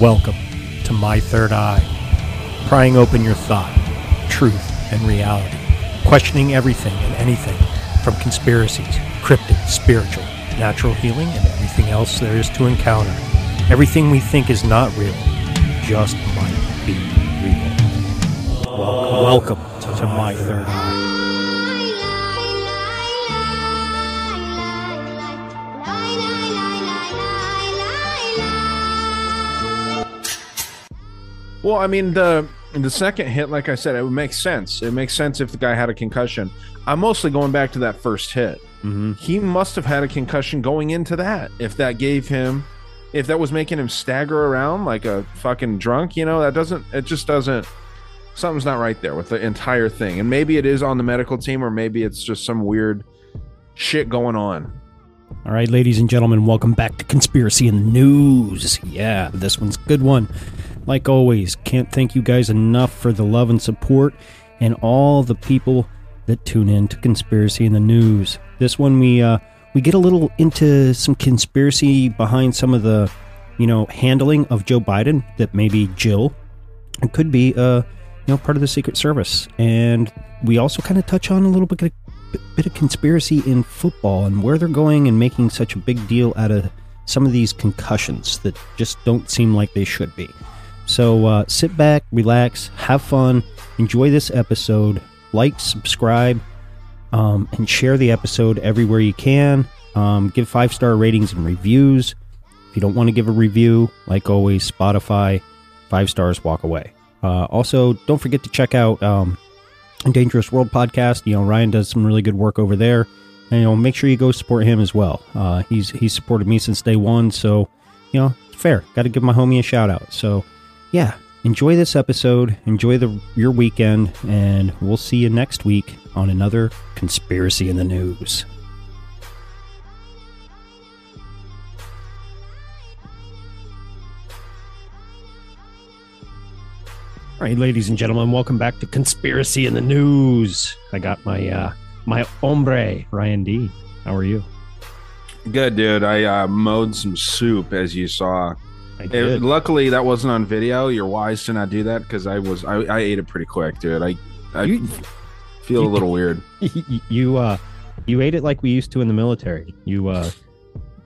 Welcome to My Third Eye, prying open your thought, truth, and reality, questioning everything and anything from conspiracies, cryptid, spiritual, natural healing, and everything else there is to encounter. Everything we think is not real just might be real. Welcome, welcome to My Third Eye. Well, I mean the the second hit, like I said, it would make sense. It makes sense if the guy had a concussion. I'm mostly going back to that first hit. Mm-hmm. He must have had a concussion going into that. If that gave him, if that was making him stagger around like a fucking drunk, you know, that doesn't. It just doesn't. Something's not right there with the entire thing. And maybe it is on the medical team, or maybe it's just some weird shit going on. All right, ladies and gentlemen, welcome back to Conspiracy in the News. Yeah, this one's a good one. Like always, can't thank you guys enough for the love and support and all the people that tune in to Conspiracy in the News. This one we uh we get a little into some conspiracy behind some of the, you know, handling of Joe Biden that maybe Jill it could be uh you know part of the Secret Service. And we also kind of touch on a little bit of bit of conspiracy in football and where they're going and making such a big deal out of some of these concussions that just don't seem like they should be. So uh, sit back, relax, have fun, enjoy this episode, like, subscribe, um, and share the episode everywhere you can. Um, give five star ratings and reviews. If you don't want to give a review, like always, Spotify, five stars, walk away. Uh, also, don't forget to check out um, Dangerous World podcast. You know, Ryan does some really good work over there. And, you know, make sure you go support him as well. Uh, he's he's supported me since day one, so you know, it's fair. Got to give my homie a shout out. So, yeah, enjoy this episode, enjoy the your weekend, and we'll see you next week on another conspiracy in the news. All right, ladies and gentlemen, welcome back to Conspiracy in the News. I got my uh my hombre, Ryan D. How are you? Good, dude. I uh, mowed some soup, as you saw. I It- luckily, that wasn't on video. You're wise to not do that because I was I, I ate it pretty quick, dude. I I You- feel you- a little weird. you uh you ate it like we used to in the military. You uh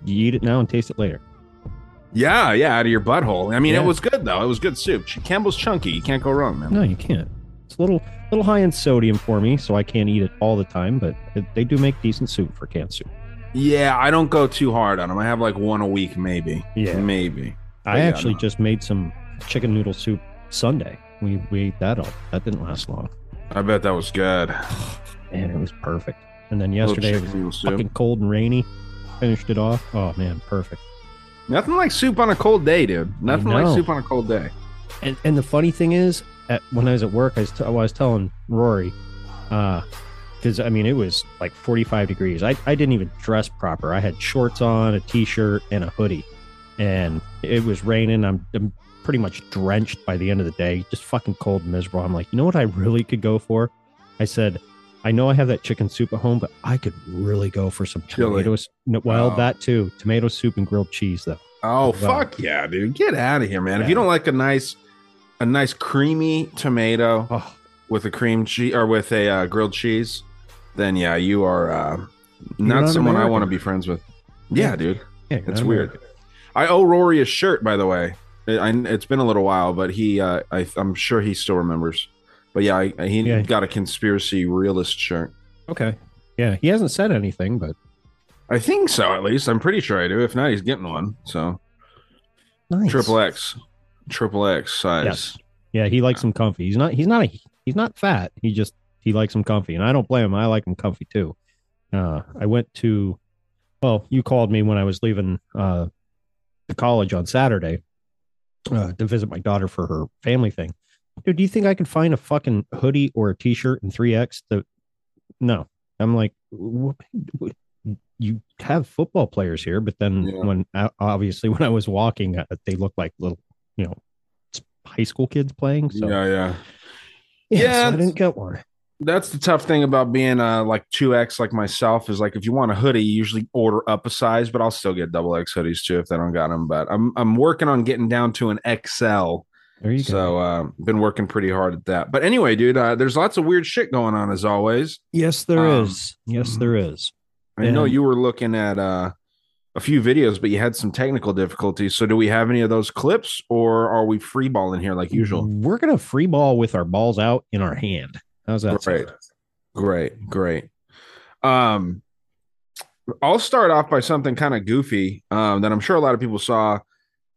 you eat it now and taste it later. Yeah, yeah, out of your butthole. I mean, Yeah. it was good though. It was good soup. Campbell's chunky. You can't go wrong, man. No, you can't. It's a little little high in sodium for me, so I can't eat it all the time. But they do make decent soup for canned soup. Yeah, I don't go too hard on them. I have like one a week, maybe. Yeah. maybe. I yeah, actually no. just made some chicken noodle soup Sunday. We we ate that all. That didn't last long, I bet that was good. and it was perfect. And then yesterday it was soup. fucking cold and rainy. Finished it off. Oh man, perfect. Nothing like soup on a cold day, dude. Nothing like soup on a cold day. And and the funny thing is, at, when I was at work, I was, t- I was telling Rory, uh, because I mean it was like 45 degrees. I I didn't even dress proper. I had shorts on, a t-shirt, and a hoodie, and it was raining. I'm, I'm pretty much drenched by the end of the day, just fucking cold miserable. I'm like, you know what I really could go for? I said. I know I have that chicken soup at home, but I could really go for some Chili. tomatoes. No, well, Oh. that too. Tomato soup and grilled cheese, though. Oh Well- fuck yeah, dude! Get out of here, man. If you don't like a nice, a nice creamy tomato Oh, with a cream cheese or with a uh, grilled cheese, then yeah, you are uh, not not someone I want to be friends with. Yeah, Yeah. dude. yeah, It's weird. American. I owe Rory a shirt, by the way. I, I- it's been a little while, but he, uh, I, I'm sure he still remembers. But yeah, I, he Yeah. got a conspiracy realist shirt. Okay. Yeah, he hasn't said anything, but I think so, at least. I'm pretty sure I do. If not, he's getting one. So nice. triple X, triple X size. Yes. Yeah, he likes him comfy. He's not. He's not a. He's not fat. He just he likes him comfy, and I don't blame him. I like him comfy too. Uh, I went to. Well, you called me when I was leaving uh, the college on Saturday uh, to visit my daughter for her family thing. Dude, do you think I could find a fucking hoodie or a t-shirt in 3X that no. I'm like "Wh- wh- you have football players here, but then Yeah. when obviously when I was walking, uh, they looked like little, you know, high school kids playing. So Yeah, yeah. yeah, so Yeah, I didn't get one. That's the tough thing about being uh like two X like myself is like if you want a hoodie, you usually order up a size, but I'll still get double X hoodies too if they don't got them. But I'm I'm working on getting down to an XL. There you So go. uh, been working pretty hard at that. But anyway, dude, uh, there's lots of weird shit going on as always. Yes, there is. um, Yes, there is. I know you were looking at uh, a few videos, but you had some technical difficulties. So do we have any of those clips, or are we free balling here like usual? We're gonna free ball with our balls out in our hand. How's that? sound? Great. Great, great. Um, I'll start off by something kind of goofy um, that I'm sure a lot of people saw.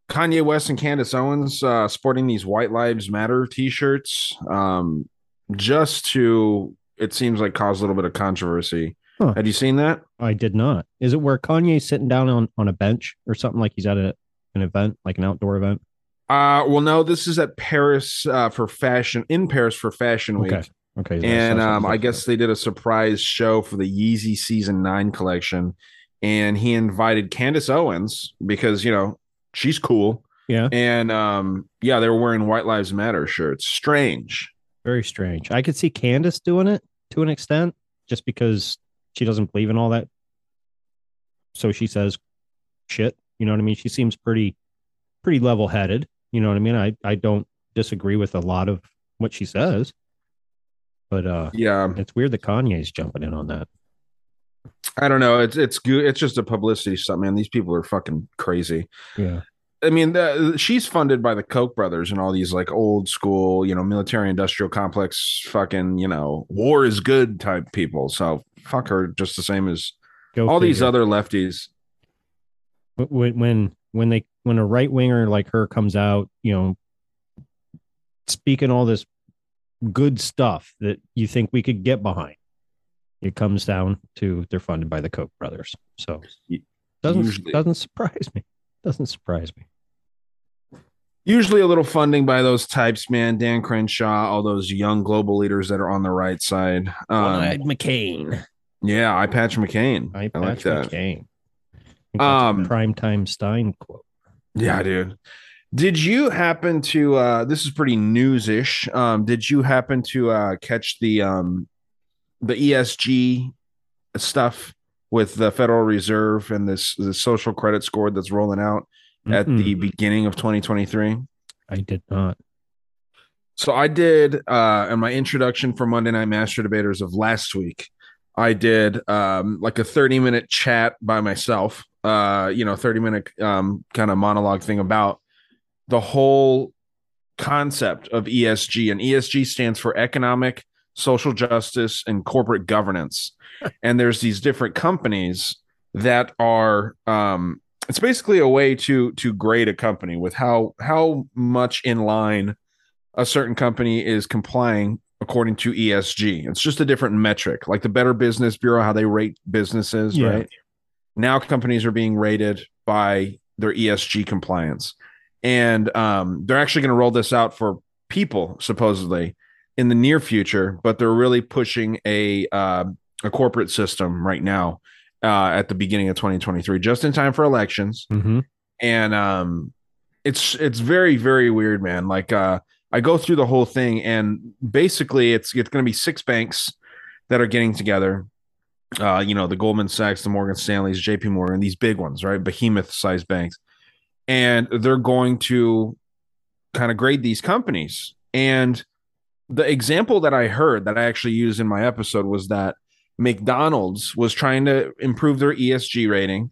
Kanye West and Candace Owens uh, sporting these White Lives Matter T-shirts, um, just to it seems like cause a little bit of controversy. Huh. Had you seen that? I did not. Is it where Kanye's sitting down on, on a bench or something like he's at a, an event, like an outdoor event? Uh, well, no, this is at Paris uh, for fashion in Paris for Fashion Week. Okay. Okay. and um, I guess they did a surprise show for the Yeezy Season Nine collection, and he invited Candace Owens because you know she's cool. Yeah. and um, yeah, they were wearing White Lives Matter shirts. Strange. Very strange. I could see Candace doing it to an extent, just because she doesn't believe in all that. So she says shit. You know what I mean? She seems pretty, pretty level headed. You know what I mean? I, I don't disagree with a lot of what she says, but uh, Yeah, it's weird that Kanye's jumping in on that. I don't know. It's it's good. It's just a publicity stunt, man. These people are fucking crazy. Yeah. I mean, the, she's funded by the Koch brothers and all these like old school, you know, military industrial complex, fucking, you know, war is good type people. So fuck her, just the same as Go all these other lefties. when when when they when a right winger like her comes out, you know, speaking all this good stuff that you think we could get behind, it comes down to they're funded by the Koch brothers. So Y- doesn't usually. doesn't surprise me. Doesn't surprise me. Usually a little funding by those types, man. Dan Crenshaw, all those young global leaders that are on the right side. Um, McCain. yeah, I patch McCain. I, I like Patch that. McCain. Um, prime time Stein quote. Yeah, dude. Did you happen to uh this is pretty newsish. Um did you happen to uh catch the um the ESG stuff with the Federal Reserve and this the social credit score that's rolling out at the beginning of 2023? I did not. So I did uh in my introduction for Monday Night Master Debaters of last week, I did um like a 30 minute chat by myself, uh, you know, 30 minute um kind of monologue thing about the whole concept of ESG. And ESG stands for economic, social justice, and corporate governance. and there's these different companies that are um it's basically a way to to grade a company with how how much in line a certain company is complying according to ESG. It's just a different metric, like the Better Business Bureau, how they rate businesses, Yeah. right? Now companies are being rated by their ESG compliance. And um, they're actually going to roll this out for people, supposedly, in the near future, but they're really pushing a uh, a corporate system right now uh, at the beginning of 2023, just in time for elections. Mm-hmm. and um it's it's very very weird man. Like uh i go through the whole thing and basically it's it's going to be six banks that are getting together. Uh you know the goldman sachs the morgan stanleys jp morgan these big ones right? Behemoth sized banks and they're going to kind of grade these companies and the example that i heard that i actually used in my episode was that mcdonald's was trying to improve their esg rating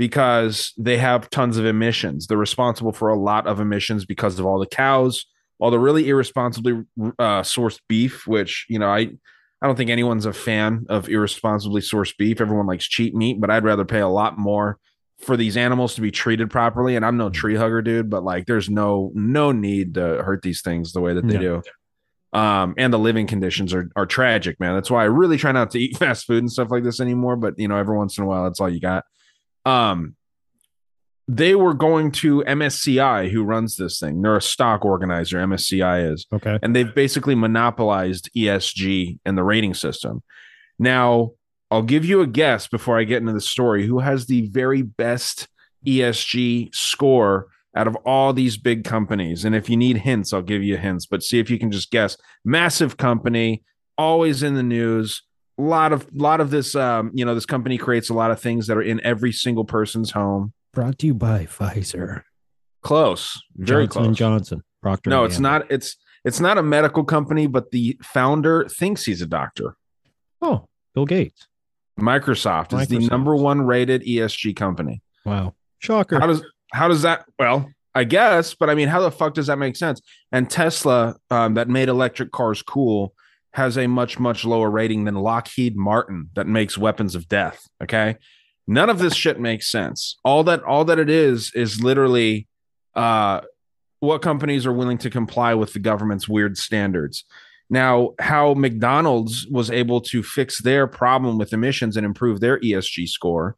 because they have tons of emissions. They're responsible for a lot of emissions because of all the cows, all the really irresponsibly uh, sourced beef. Which you know, I I don't think anyone's a fan of irresponsibly sourced beef. Everyone likes cheap meat, but I'd rather pay a lot more for these animals to be treated properly. And I'm no tree hugger, dude, but like, there's no no need to hurt these things the way that they Yeah. do. Um, and the living conditions are are tragic, man. That's why I really try not to eat fast food and stuff like this anymore. But you know, every once in a while, that's all you got um they were going to MSCI who runs this thing. They're a stock organizer, MSCI is, Okay. and they've basically monopolized ESG and the rating system. Now, I'll give you a guess before I get into the story who has the very best ESG score out of all these big companies. And if you need hints, I'll give you hints, but see if you can just guess. Massive company, always in the news. A lot of lot of this um, you know, this company creates a lot of things that are in every single person's home. Brought to you by Pfizer. Close. Very Johnson close. Johnson. Procter. no, it's Gamble. not it's it's not a medical company, but the founder thinks he's a doctor. Oh, Bill Gates. Microsoft is the number one rated ESG company. Wow. Shocker. How does how does that? Well, I guess, but I mean, how the fuck does that make sense? And Tesla, um, that made electric cars cool, has a much much lower rating than Lockheed Martin, that makes weapons of death. Okay, none of this shit makes sense. All that all that it is is literally, uh, what companies are willing to comply with the government's weird standards. Now, how McDonald's was able to fix their problem with emissions and improve their ESG score.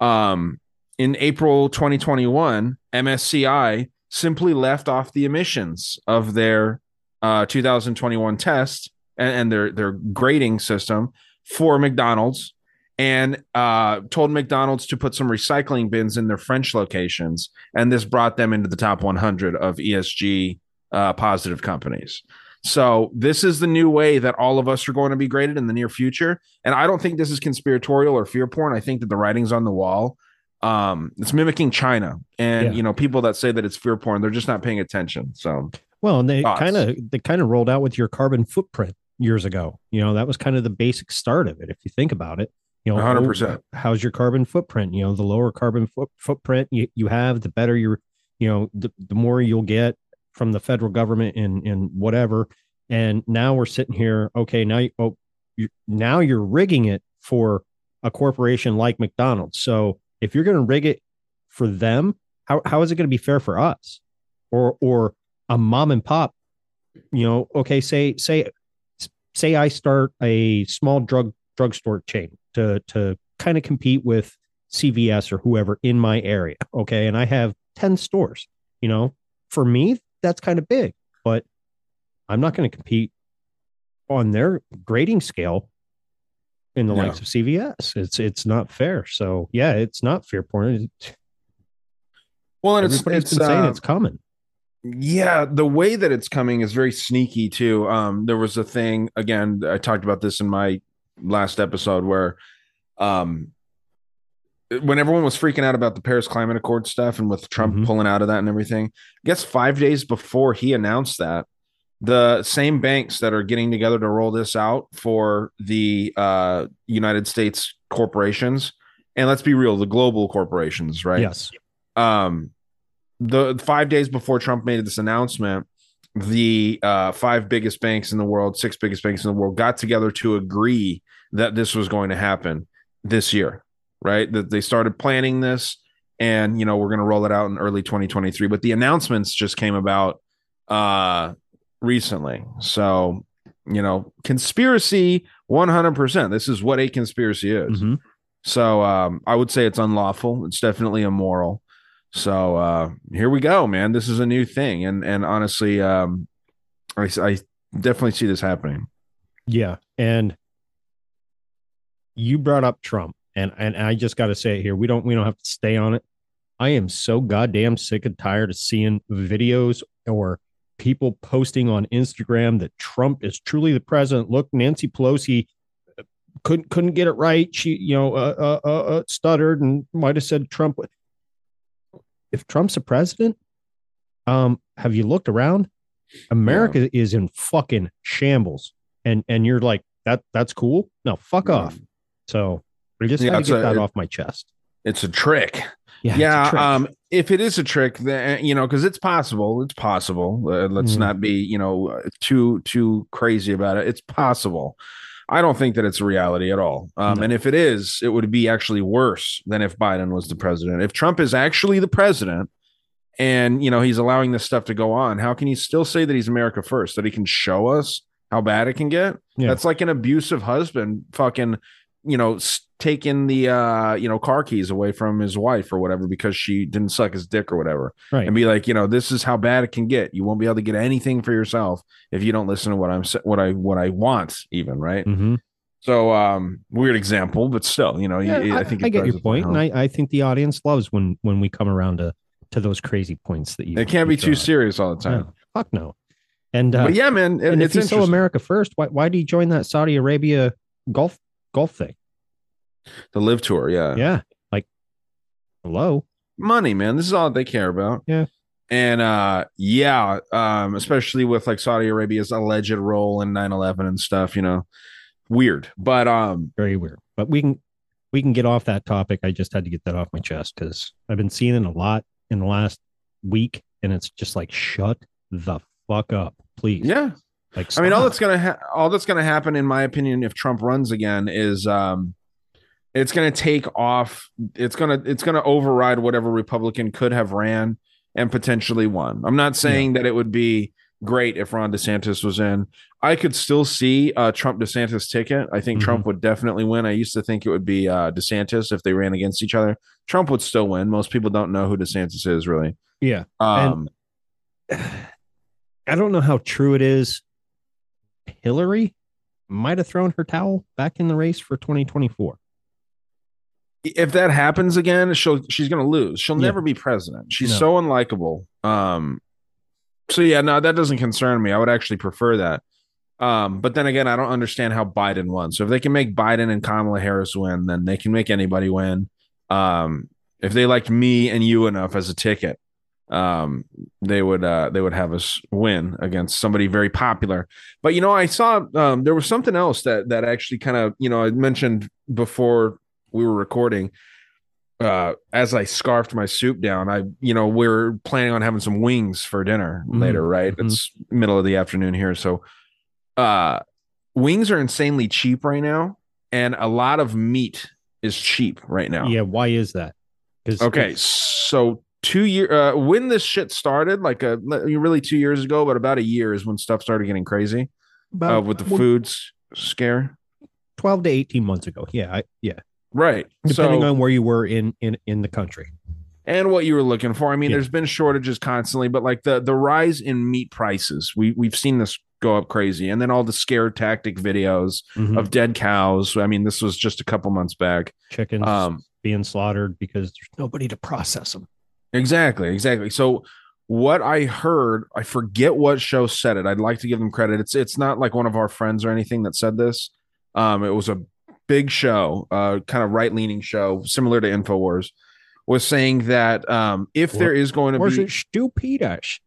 Um, in April 2021, MSCI simply left off the emissions of their uh, 2021 test and, and their their grading system for McDonald's, and uh, told McDonald's to put some recycling bins in their French locations, and this brought them into the top 100 of ESG uh, positive companies. So this is the new way that all of us are going to be graded in the near future, and I don't think this is conspiratorial or fear porn. I think that the writing's on the wall um it's mimicking china and Yeah. you know people that say that it's fear porn they're just not paying attention so Well, and they kind of they kind of rolled out with your carbon footprint years ago. You know, that was kind of the basic start of it. If you think about it, you know, 100%. oh, how's your carbon footprint? You know, the lower carbon foot, footprint you, you have, the better your, you know, the, the more you'll get from the federal government and and whatever. And now we're sitting here. Okay, now you, oh, you now you're rigging it for a corporation like McDonald's. So if you're going to rig it for them, how how is it going to be fair for us? Or or a mom and pop, you know, okay, say say say I start a small drug drugstore chain to to kind of compete with CVS or whoever in my area, okay, and I have 10 stores, you know, for me, that's kind of big, but I'm not going to compete on their grading scale in the Yeah. likes of CVS. It's it's not fair. So yeah, it's not fair porn. It's, Well, and it's it's uh, it's coming. Yeah, the way that it's coming is very sneaky too. Um, there was a thing again. I talked about this in my last episode where, um, when everyone was freaking out about the Paris Climate Accord stuff and with Trump Mhm. pulling out of that and everything, I guess five days before he announced that, the same banks that are getting together to roll this out for the uh, United States corporations, and let's be real, the global corporations, right? Yes. um the five days before Trump made this announcement, the uh, five biggest banks in the world, six biggest banks in the world, got together to agree that this was going to happen this year, right? That they started planning this, and you know we're going to roll it out in early 2023. But the announcements just came about uh, recently, so you know conspiracy 100. percent This is what a conspiracy is. Mhm. So um, I would say it's unlawful. It's definitely immoral. So uh, here we go, man. This is a new thing, and and honestly, um, I, I definitely see this happening. Yeah, and you brought up Trump, and and I just got to say it here. We don't we don't have to stay on it. I am so goddamn sick and tired of seeing videos or people posting on Instagram that Trump is truly the president. Look, Nancy Pelosi uh, couldn't couldn't get it right. She you know uh, uh, uh, uh, stuttered and might have said Trump. If Trump's a president, um, have you looked around? America is in fucking shambles, and and you're like that. That's cool. No, fuck Yeah. off. So I just Yeah, had to get a- that it- off my chest. It's a trick. Yeah, Yeah. trick. Um, if it is a trick, then you know, because it's possible. It's possible. Uh, let's Mm. not be, you know, too too crazy about it. It's possible. I don't think that it's a reality at all. Um, No. and if it is, it would be actually worse than if Biden was the president. If Trump is actually the president, and you know he's allowing this stuff to go on, how can he still say that he's America first? That he can show us how bad it can get? Yeah. That's like an abusive husband, fucking, you know, taking the uh, you know, car keys away from his wife or whatever because she didn't suck his dick or whatever, right. and be like, you know, this is how bad it can get. You won't be able to get anything for yourself if you don't listen to what I'm what I what I want, even right. Mhm. So, um, weird example, but still, you know, Yeah, you- I, I think I get your point, and. I, I think the audience loves when when we come around to to those crazy points that you. it can't you be too serious all the time. No, fuck no. And uh, but yeah, man, it- and if it's he's so. America first, why why do he join that Saudi Arabia golf golf thing? the LIV tour, yeah. Yeah, like hello. money, man. This is all they care about. Yeah. And uh yeah, um, especially with like Saudi Arabia's alleged role in 9-11 and stuff, you know. Weird. But um very weird. But we can we can get off that topic. I just had to get that off my chest because I've been seeing it a lot in the last week, and it's just like shut the fuck up, please. yeah. Like I mean all that's gonna ha- all that's gonna happen, in my opinion, if Trump runs again, is um it's gonna take off, it's gonna it's gonna override whatever Republican could have ran and potentially won. I'm not saying that it would be great if Ron DeSantis was in. I could still see a Trump DeSantis ticket. I think Mhm. Trump would definitely win. I used to think it would be uh, DeSantis if they ran against each other. Trump would still win. Most people don't know who DeSantis is really. yeah. Um, I don't know how true it is. Hillary might have thrown her towel back in the race for 2024. if that happens again, she'll she's gonna lose. She'll Yeah. never be president. She's No. so unlikable. Um, so yeah, no, that doesn't concern me. I would actually prefer that. Um, but then again, I don't understand how Biden won. So if they can make Biden and Kamala Harris win, then they can make anybody win. Um, if they liked me and you enough as a ticket, um, they would uh they would have us win against somebody very popular. But you know, I saw um there was something else that that actually kind of you know I mentioned before we were recording. Uh, as I scarfed my soup down, I you know we are planning on having some wings for dinner Mhm, later, right? mhm. It's middle of the afternoon here, so uh, wings are insanely cheap right now, and a lot of meat is cheap right now. Yeah. Why is that? Okay, so two year uh, when this shit started, like a really two years ago, but about a year is when stuff started getting crazy uh, with the well, foods scare. 12 to 18 months ago. Yeah. I, yeah. Right. Depending so, on where you were in, in, in the country. and what you were looking for. I mean, Yeah. there's been shortages constantly, but like the the rise in meat prices, we we've seen this go up crazy, and then all the scare tactic videos Mhm. of dead cows. I mean, this was just a couple months back. chickens Um, being slaughtered because there's nobody to process them. Exactly, exactly. So what I heard, I forget what show said it. I'd like to give them credit. It's it's not like one of our friends or anything that said this. Um, it was a big show, uh, kind of right leaning show, similar to Infowars, was saying that um, if there is going to Or is be, it Stew Peters?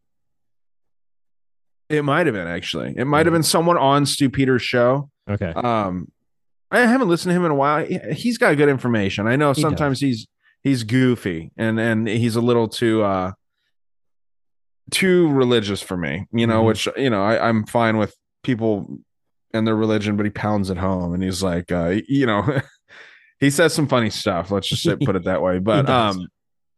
it might have been actually, it might have been someone on Stew Peters' show. Okay. Um, I haven't listened to him in a while. He- He's got good information. I know He sometimes he's he's goofy and and he's a little too uh too religious for me. You know, Mhm. which you know I, I'm fine with people and their religion, but he pounds it home and he's like, uh, you know, he says some funny stuff. Let's just put it that way. But um,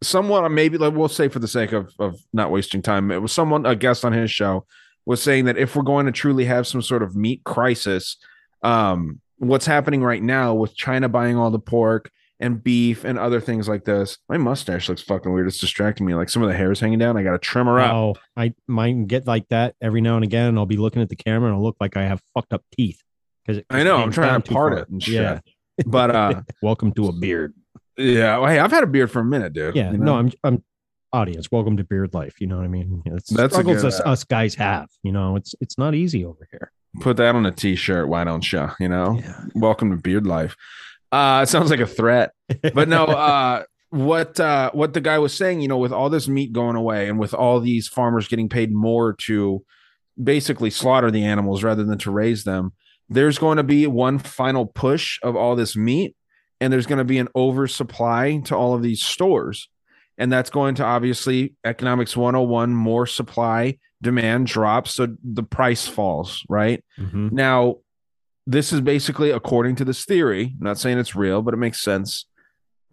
someone maybe like we'll say for the sake of of not wasting time, it was someone a guest on his show was saying that if we're going to truly have some sort of meat crisis, um, what's happening right now with China buying all the pork and beef and other things like this. My mustache looks fucking weird. It's distracting me. Like some of the hair is hanging down. I got to trim her up. Oh, I might get like that every now and again. And I'll be looking at the camera and I'll look like I have fucked up teeth. Because I know, I'm trying to part it and shit. Yeah. But uh, Welcome to a beard. yeah. Well, hey, I've had a beard for a minute, dude. Yeah. You No. I'm I'm audience. Welcome to beard life. You know what I mean? It's That's struggles us, uh, us guys have. You know, it's it's not easy over here. put that on a t-shirt. Why don't you? You know, Yeah. welcome to beard life. Uh, it sounds like a threat, but no. Uh, what uh, what the guy was saying, you know, with all this meat going away and with all these farmers getting paid more to basically slaughter the animals rather than to raise them, there's going to be one final push of all this meat, and there's going to be an oversupply to all of these stores. And that's going to obviously economics 101 more supply demand drops so the price falls right Mhm. now, this is basically according to this theory. I'm not saying it's real, but it makes sense.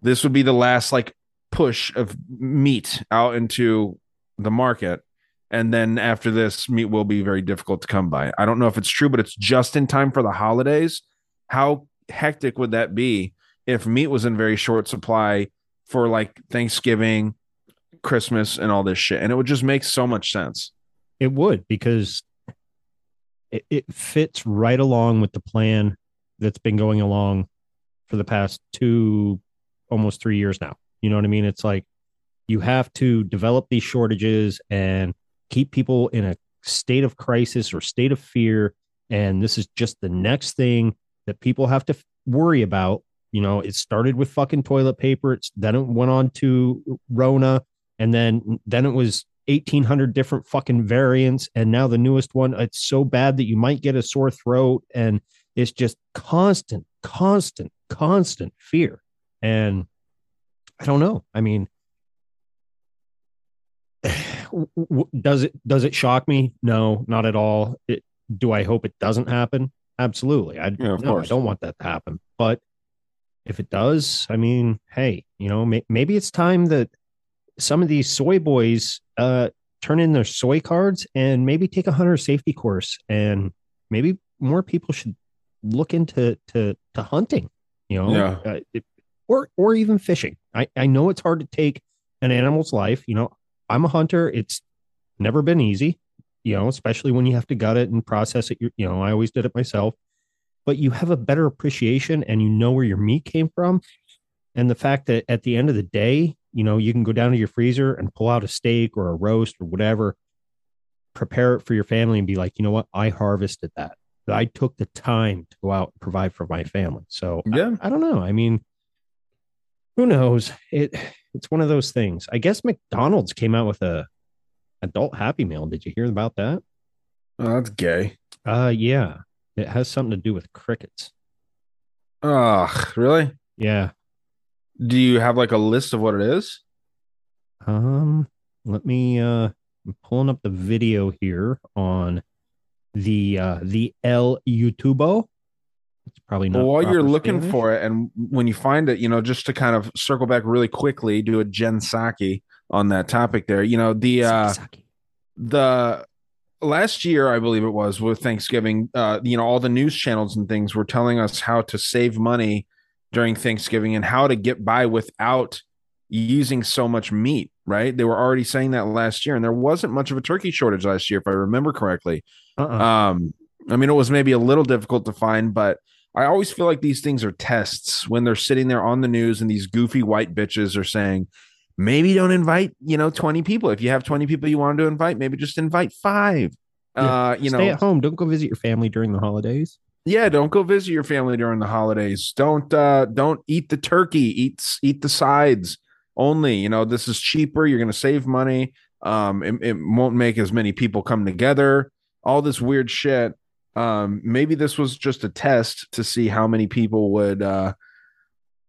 This would be the last like push of meat out into the market. And then after this, meat will be very difficult to come by. I don't know if it's true, but it's just in time for the holidays. How hectic would that be if meat was in very short supply for like Thanksgiving, Christmas, and all this shit? And it would just make so much sense. It would because it, it fits right along with the plan that's been going along for the past two, almost three years now. You know what I mean? It's like you have to develop these shortages and keep people in a state of crisis or state of fear. And this is just the next thing that people have to worry about. You know, it started with fucking toilet paper. It's then it went on to Rona, and then then it was 1800 different fucking variants and now the newest one it's so bad that you might get a sore throat and it's just constant constant constant fear. And i don't know. I mean does it does it shock me? No not at all. It, do i hope it doesn't happen? Absolutely. I Yeah, no, i don't want that to happen. But if it does i mean hey you know may, maybe it's time that some of these soy boys uh, turn in their soy cards and maybe take a hunter safety course and maybe more people should look into to to hunting you know Yeah. uh, it- or or even fishing. I i know it's hard to take an animal's life you know i'm a hunter it's never been easy you know especially when you have to gut it and process it you you know i always did it myself. But you have a better appreciation and you know where your meat came from. And the fact that at the end of the day you know you can go down to your freezer and pull out a steak or a roast or whatever prepare it for your family and be like you know what? I harvested that. I took the time to go out and provide for my family. So Yeah. I, don't know. I mean who knows? It it's one of those things. I guess mcdonald's came out with a adult happy meal. Did you hear about that? Oh, that's gay. uh yeah. It has something to do with crickets. Ugh, really? yeah Do you have like a list of what it is? Um, let me uh I'm pulling up the video here on the uh the El YouTubo. It's probably not Well, while you're looking Spanish. for it, and when you find it, you know, just to kind of circle back really quickly, do a Jen Psaki on that topic there. You know, the uh Psaki. the last year, I believe it was with Thanksgiving, uh, you know, all the news channels and things were telling us how to save money during Thanksgiving and how to get by without using so much meat, right? They were already saying that last year, and there wasn't much of a turkey shortage last year, if I remember correctly. Uh-uh. Um, I mean, it was maybe a little difficult to find, but I always feel like these things are tests when they're sitting there on the news and these goofy white bitches are saying, maybe don't invite, you know, 20 people. If you have 20 people you want to invite, maybe just invite five. Yeah. Uh, you Stay know, at home. Don't go visit your family during the holidays. Yeah, don't go visit your family during the holidays. Don't uh don't eat the turkey, eat eat the sides only. You know, this is cheaper, you're gonna save money. Um, it, it won't make as many people come together, all this weird shit. Um, maybe this was just a test to see how many people would uh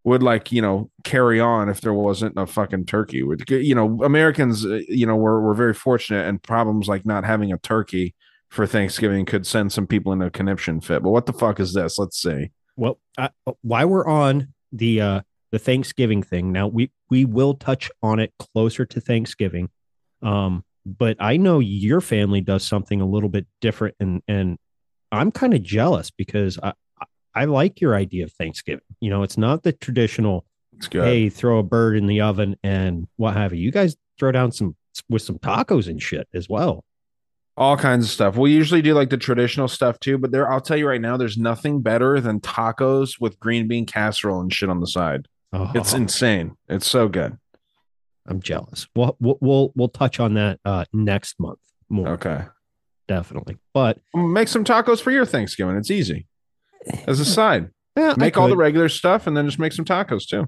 would like you know carry on if there wasn't a fucking turkey. You know Americans? uh, You know, we're we're very fortunate, and problems like not having a turkey for Thanksgiving could send some people into a conniption fit. But what the fuck is this? Let's see. Well, I, while we're on the uh the Thanksgiving thing, now we we will touch on it closer to Thanksgiving. Um, but I know your family does something a little bit different, and and I'm kind of jealous because I I- like your idea of Thanksgiving. You know, it's not the traditional hey throw a bird in the oven and what have you. You guys throw down some with some tacos and shit as well. All kinds of stuff. We usually do like the traditional stuff too, but there I'll tell you right now, there's nothing better than tacos with green bean casserole and shit on the side. Oh, It's insane. It's so good. I'm jealous. We'll we'll we'll, touch on that uh next month more Okay. definitely. But Make some tacos for your Thanksgiving. It's easy. As a side. yeah, Make all the regular stuff and then just make some tacos too.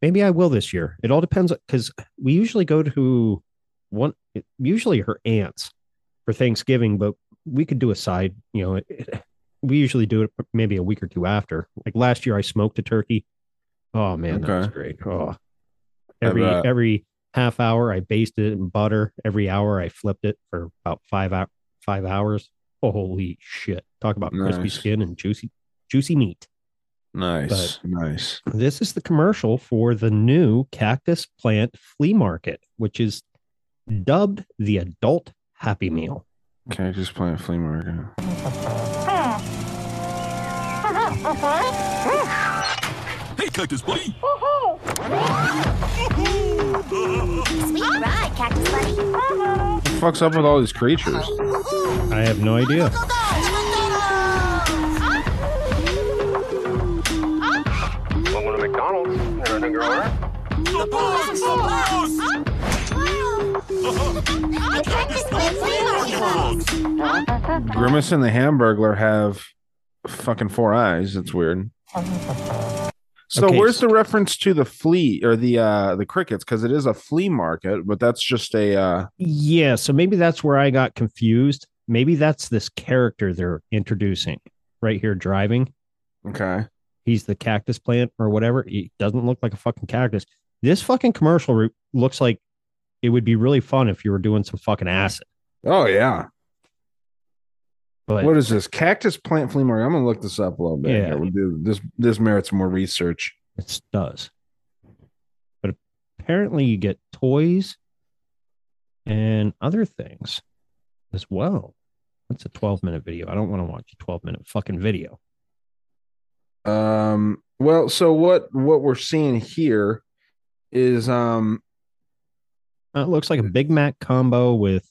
maybe I will this year. It all depends because we usually go to one, usually her aunt's for Thanksgiving, but we could do a side. You know, it, it- we usually do it maybe a week or two after. Like last year, I smoked a turkey. Oh man, that was great. Oh, every every half hour I basted it in butter. Every hour I flipped it for about five hour five hours. Holy shit! Talk about crispy skin and juicy juicy meat. Nice. nice. This is the commercial for the new cactus plant flea market, which is dubbed the adult happy meal. Okay, just playing flea market. Hey, Cactus Buddy. Sweet ride, Cactus Buddy. What the fuck's up with all these creatures? I have no idea. Welcome to McDonald's. Anything your order? The boss! The boss! Grimace and the Hamburglar have fucking four eyes. It's weird. So Okay, where's the reference to the flea or the uh the crickets? Because it is a flea market, but that's just a uh Yeah, so maybe that's where I got confused. Maybe that's this character they're introducing right here driving. okay. He's the cactus plant or whatever. He doesn't look like a fucking cactus. This fucking commercial looks like it would be really fun if you were doing some fucking acid. Oh yeah. But What is this? Cactus plant flea market. I'm gonna look this up a little bit. Yeah. here. We'll do this this merits more research. It does. But apparently you get toys and other things as well. That's a 12 minute video. I don't want to watch a 12 minute fucking video. Um well, so what what we're seeing here is um Uh, It looks like a Big Mac combo with,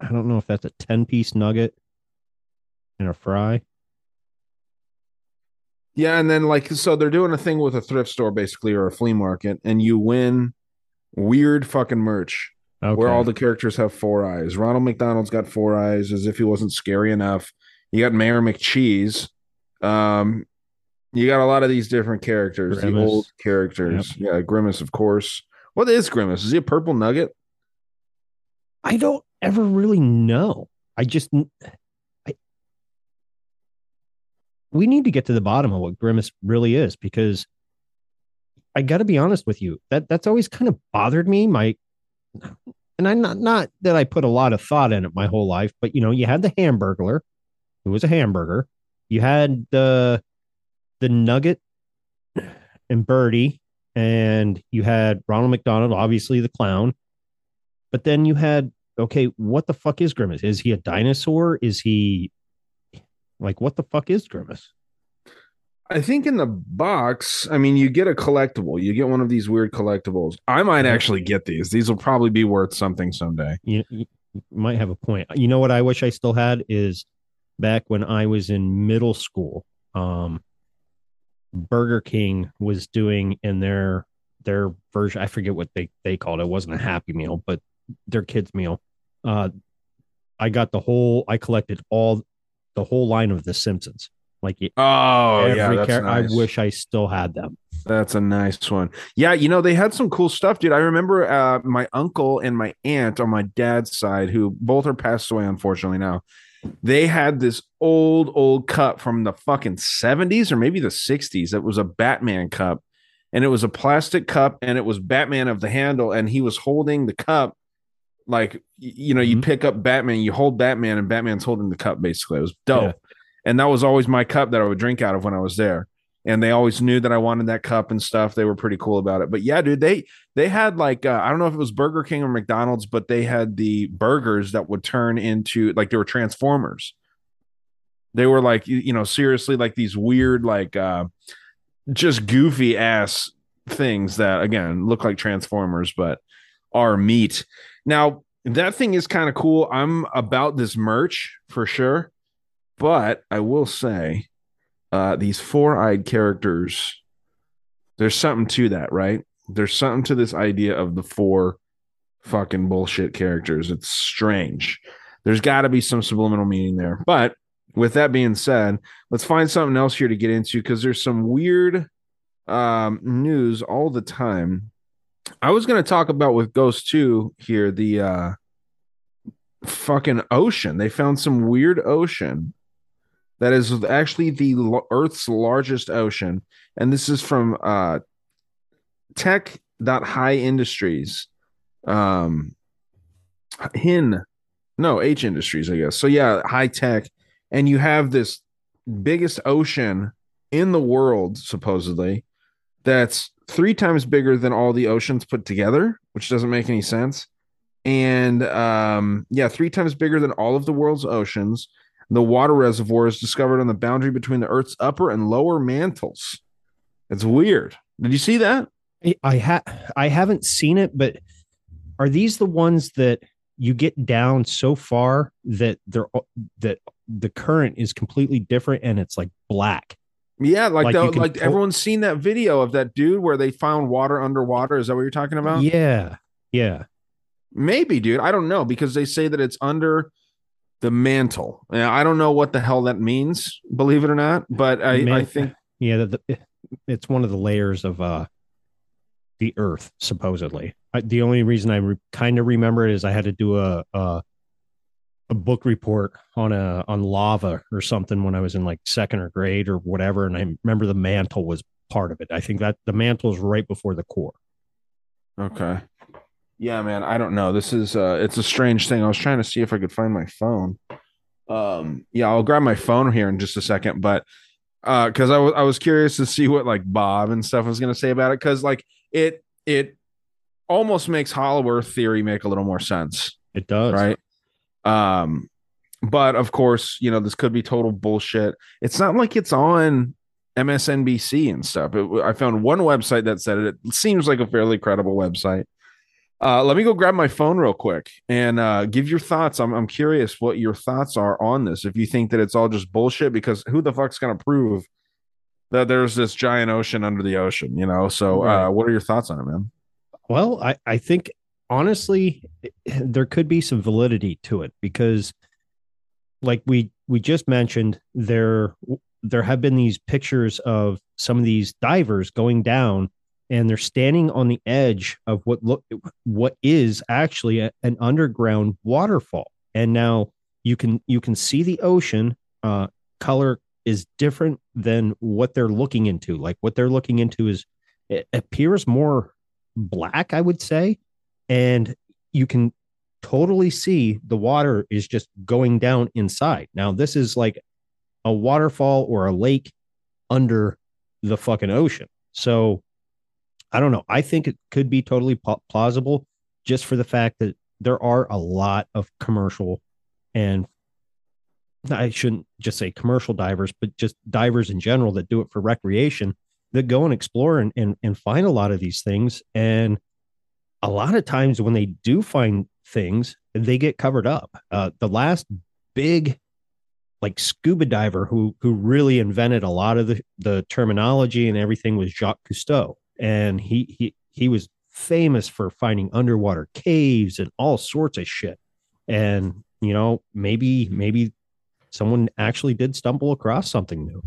I don't know if that's a 10 piece nugget and a fry. Yeah, and then like so they're doing a thing with a thrift store basically or a flea market, and you win weird fucking merch Okay. where all the characters have four eyes. Ronald McDonald's got four eyes as if he wasn't scary enough. You got Mayor McCheese. Um you got a lot of these different characters, the old characters. Yeah, Grimace, of course. What is Grimace? Is he a purple nugget? I don't ever really know. I just, I, we need to get to the bottom of what Grimace really is because I got to be honest with you. That that's always kind of bothered me. My, and I'm not not that I put a lot of thought in it my whole life, but you know, you had the Hamburglar, who was a hamburger. You had the the Nugget and Birdie, and you had Ronald McDonald, obviously the clown. But then you had okay, what the fuck is Grimace? Is he a dinosaur? Is he like what the fuck is Grimace? I think in the box, I mean, you get a collectible. You get one of these weird collectibles. I might actually get these. These will probably be worth something someday. You, you might have a point. You know what I wish I still had is back when I was in middle school. Um, Burger King was doing in their their version. I forget what they they called it. It wasn't a Happy Meal, but their kids meal. Uh, I got the whole. I collected all the whole line of The Simpsons. Like Oh, yeah, that's char- nice. I wish I still had them. That's a nice one. Yeah, you know, they had some cool stuff, dude. I remember uh, my uncle and my aunt on my dad's side, who both are passed away, unfortunately, now. They had this old, old cup from the fucking 70s or maybe the 60s. It was a Batman cup. And it was a plastic cup, and it was Batman of the handle, and he was holding the cup like you know, you Mhm. pick up Batman, you hold Batman, and Batman's holding the cup basically. It was dope. Yeah. And that was always my cup that I would drink out of when I was there and they always knew that I wanted that cup and stuff. They were pretty cool about it. But yeah, dude, they they had like uh, I don't know if it was Burger King or McDonald's, but they had the burgers that would turn into like they were Transformers. They were like you, know seriously like these weird like uh just goofy ass things that again look like Transformers but are meat. Now that thing is kind of cool. I'm about this merch for sure, but I will say uh, these four-eyed characters there's something to that right? There's something to this idea of the four fucking bullshit characters. It's strange. There's got to be some subliminal meaning there. But with that being said let's find something else here to get into because there's some weird um, news all the time. I was going to talk about with ghost 2 here the uh fucking ocean. They found some weird ocean that is actually the Earth's largest ocean. And this is from uh, Tech.High Industries. Um, Hin, no, H Industries, I guess. So, yeah, high tech. And you have this biggest ocean in the world, supposedly, that's three times bigger than all the oceans put together, which doesn't make any sense. And um, yeah, three times bigger than all of the world's oceans. The water reservoir is discovered on the boundary between the Earth's upper and lower mantles. It's weird. Did you see that? I ha I haven't seen it, but are these the ones that you get down so far that they're uh, that the current is completely different and it's like black? Yeah, like Like the, like pull- everyone's seen that video of that dude where they found water underwater. Is that what you're talking about? Yeah, yeah. Maybe, dude. I don't know because they say that it's under the mantle. Yeah, I don't know what the hell that means, believe it or not. But I, I think Yeah, the, the, it's one of the layers of uh the Earth, supposedly. I, the only reason I re- kind of remember it is I had to do a, a a book report on a on lava or something when I was in like second or grade or whatever, and I remember the mantle was part of it. I think that the mantle is right before the core. Okay. Yeah, man. I don't know. This is uh it's a strange thing. I was trying to see if I could find my phone. Um yeah, I'll grab my phone here in just a second, but uh cuz I was I was curious to see what like Bob and stuff was going to say about it cuz like it it almost makes Hollow Earth theory make a little more sense It does, right um but of course you know this could be total bullshit it's not like it's on msnbc and stuff it, i found one website that said it it seems like a fairly credible website uh let me go grab my phone real quick and uh give your thoughts. I'm, I'm curious what your thoughts are on this. If you think that it's all just bullshit because who the fuck's gonna prove that there's this giant ocean under the ocean you know? So Right. uh what are your thoughts on it man? Well, I, I think honestly, there could be some validity to it because, like we we just mentioned, there there have been these pictures of some of these divers going down, and they're standing on the edge of what look what is actually a- an underground waterfall, and now you can you can see the ocean. Uh, color is different than what they're looking into. Like what they're looking into is it appears more black, I would say. And you can totally see the water is just going down inside. Now, this is like a waterfall or a lake under the fucking ocean. So I don't know. I think it could be totally pl- plausible just for the fact that there are a lot of commercial and I shouldn't just say commercial divers, but just divers in general that do it for recreation that go and explore and, and, and find a lot of these things. And a lot of times when they do find things, they get covered up. Uh, the last big like scuba diver who who really invented a lot of the, the terminology and everything was Jacques Cousteau. And he he he was famous for finding underwater caves and all sorts of shit. And you know, maybe maybe someone actually did stumble across something new.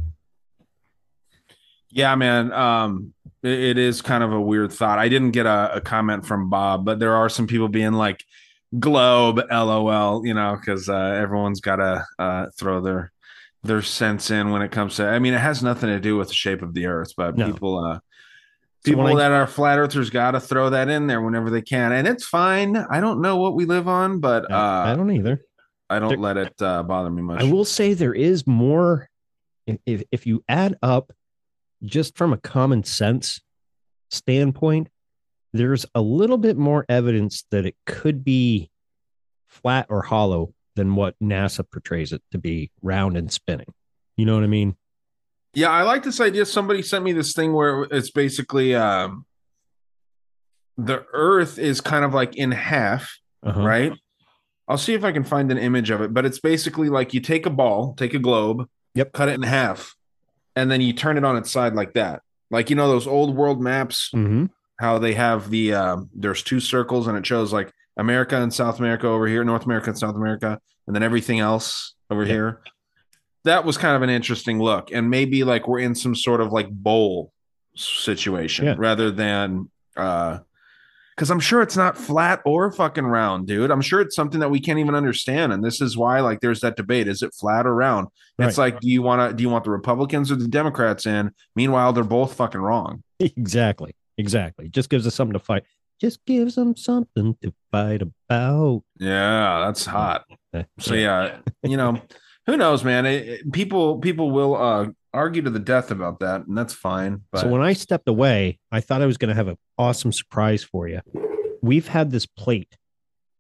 Yeah, man. Um, it, it is kind of a weird thought. I didn't get a, a comment from Bob, but there are some people being like, "Globe, lol," you know, because uh, everyone's got to uh, throw their their sense in when it comes to. I mean, it has nothing to do with the shape of the Earth, but No. people, uh, people when I- that are flat earthers, got to throw that in there whenever they can, and it's fine. I don't know what we live on, but uh, I don't either. I don't there- let it uh, bother me much. I will say there is more if if you add up just from a common sense standpoint, there's a little bit more evidence that it could be flat or hollow than what NASA portrays it to be round and spinning. You know what I mean? Yeah, I like this idea. Somebody sent me this thing where it's basically um, the Earth is kind of like in half, Uh-huh. right? I'll see if I can find an image of it, but it's basically like you take a ball, take a globe, Yep. cut it in half, and then you turn it on its side like that. Like you know those old world maps, Mm-hmm. how they have the um, there's two circles and it shows like America and South America over here, North America and South America, and then everything else over Yep. here. That was kind of an interesting look, and maybe like we're in some sort of like bowl situation Yeah. rather than uh because I'm sure it's not flat or fucking round, dude. I'm sure it's something that we can't even understand, and this is why like there's that debate: is it flat or round? It's like, do you want to do you want the Republicans or the Democrats in? Meanwhile, they're both fucking wrong. Exactly. Exactly. Just gives us something to fight. Just gives them something to fight about. Yeah, that's hot. So yeah, you know, who knows, man? It, it- people people will uh argue to the death about that, and that's fine. But So when I stepped away, I thought I was going to have an awesome surprise for you. We've had this plate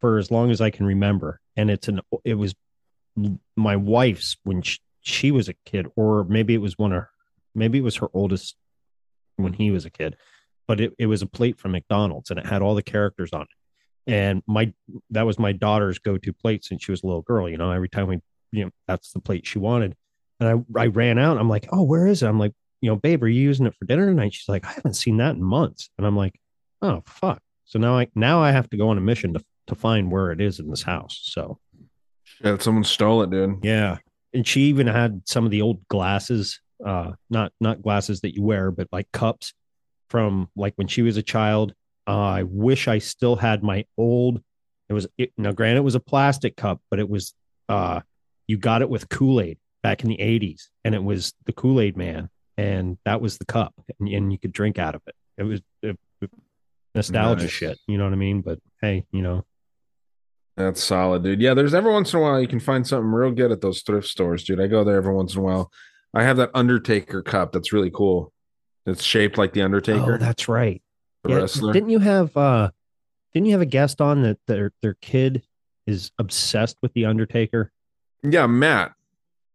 for as long as I can remember, and it's an it was my wife's when she, she was a kid, or maybe it was one of maybe it was her oldest when he was a kid, but it, it was a plate from McDonald's and it had all the characters on it. And my that was my daughter's go-to plate since she was a little girl. You know, every time we you know that's the plate she wanted. And I I ran out. I'm like, oh, where is it? I'm like, you know, babe, are you using it for dinner tonight? She's like, I haven't seen that in months. And I'm like, oh fuck. So now I now I have to go on a mission to to find where it is in this house. So yeah, someone stole it, dude. yeah. And she even had some of the old glasses, uh, not not glasses that you wear, but like cups from like when she was a child. Uh, I wish I still had my old. It was it, now, granted, it was a plastic cup, but it was uh, you got it with Kool Aid back in the '80s, and it was the Kool Aid Man, and that was the cup, and, and you could drink out of it. It was it, nostalgia Nice. shit, you know what I mean? But hey, you know, That's solid, dude. Yeah, there's every once in a while you can find something real good at those thrift stores, dude. I go there every once in a while. I have that Undertaker cup that's really cool. It's shaped like the Undertaker, oh, that's right. the Yeah, wrestler. Didn't you have uh didn't you have a guest on that their their kid is obsessed with the Undertaker? Yeah, Matt.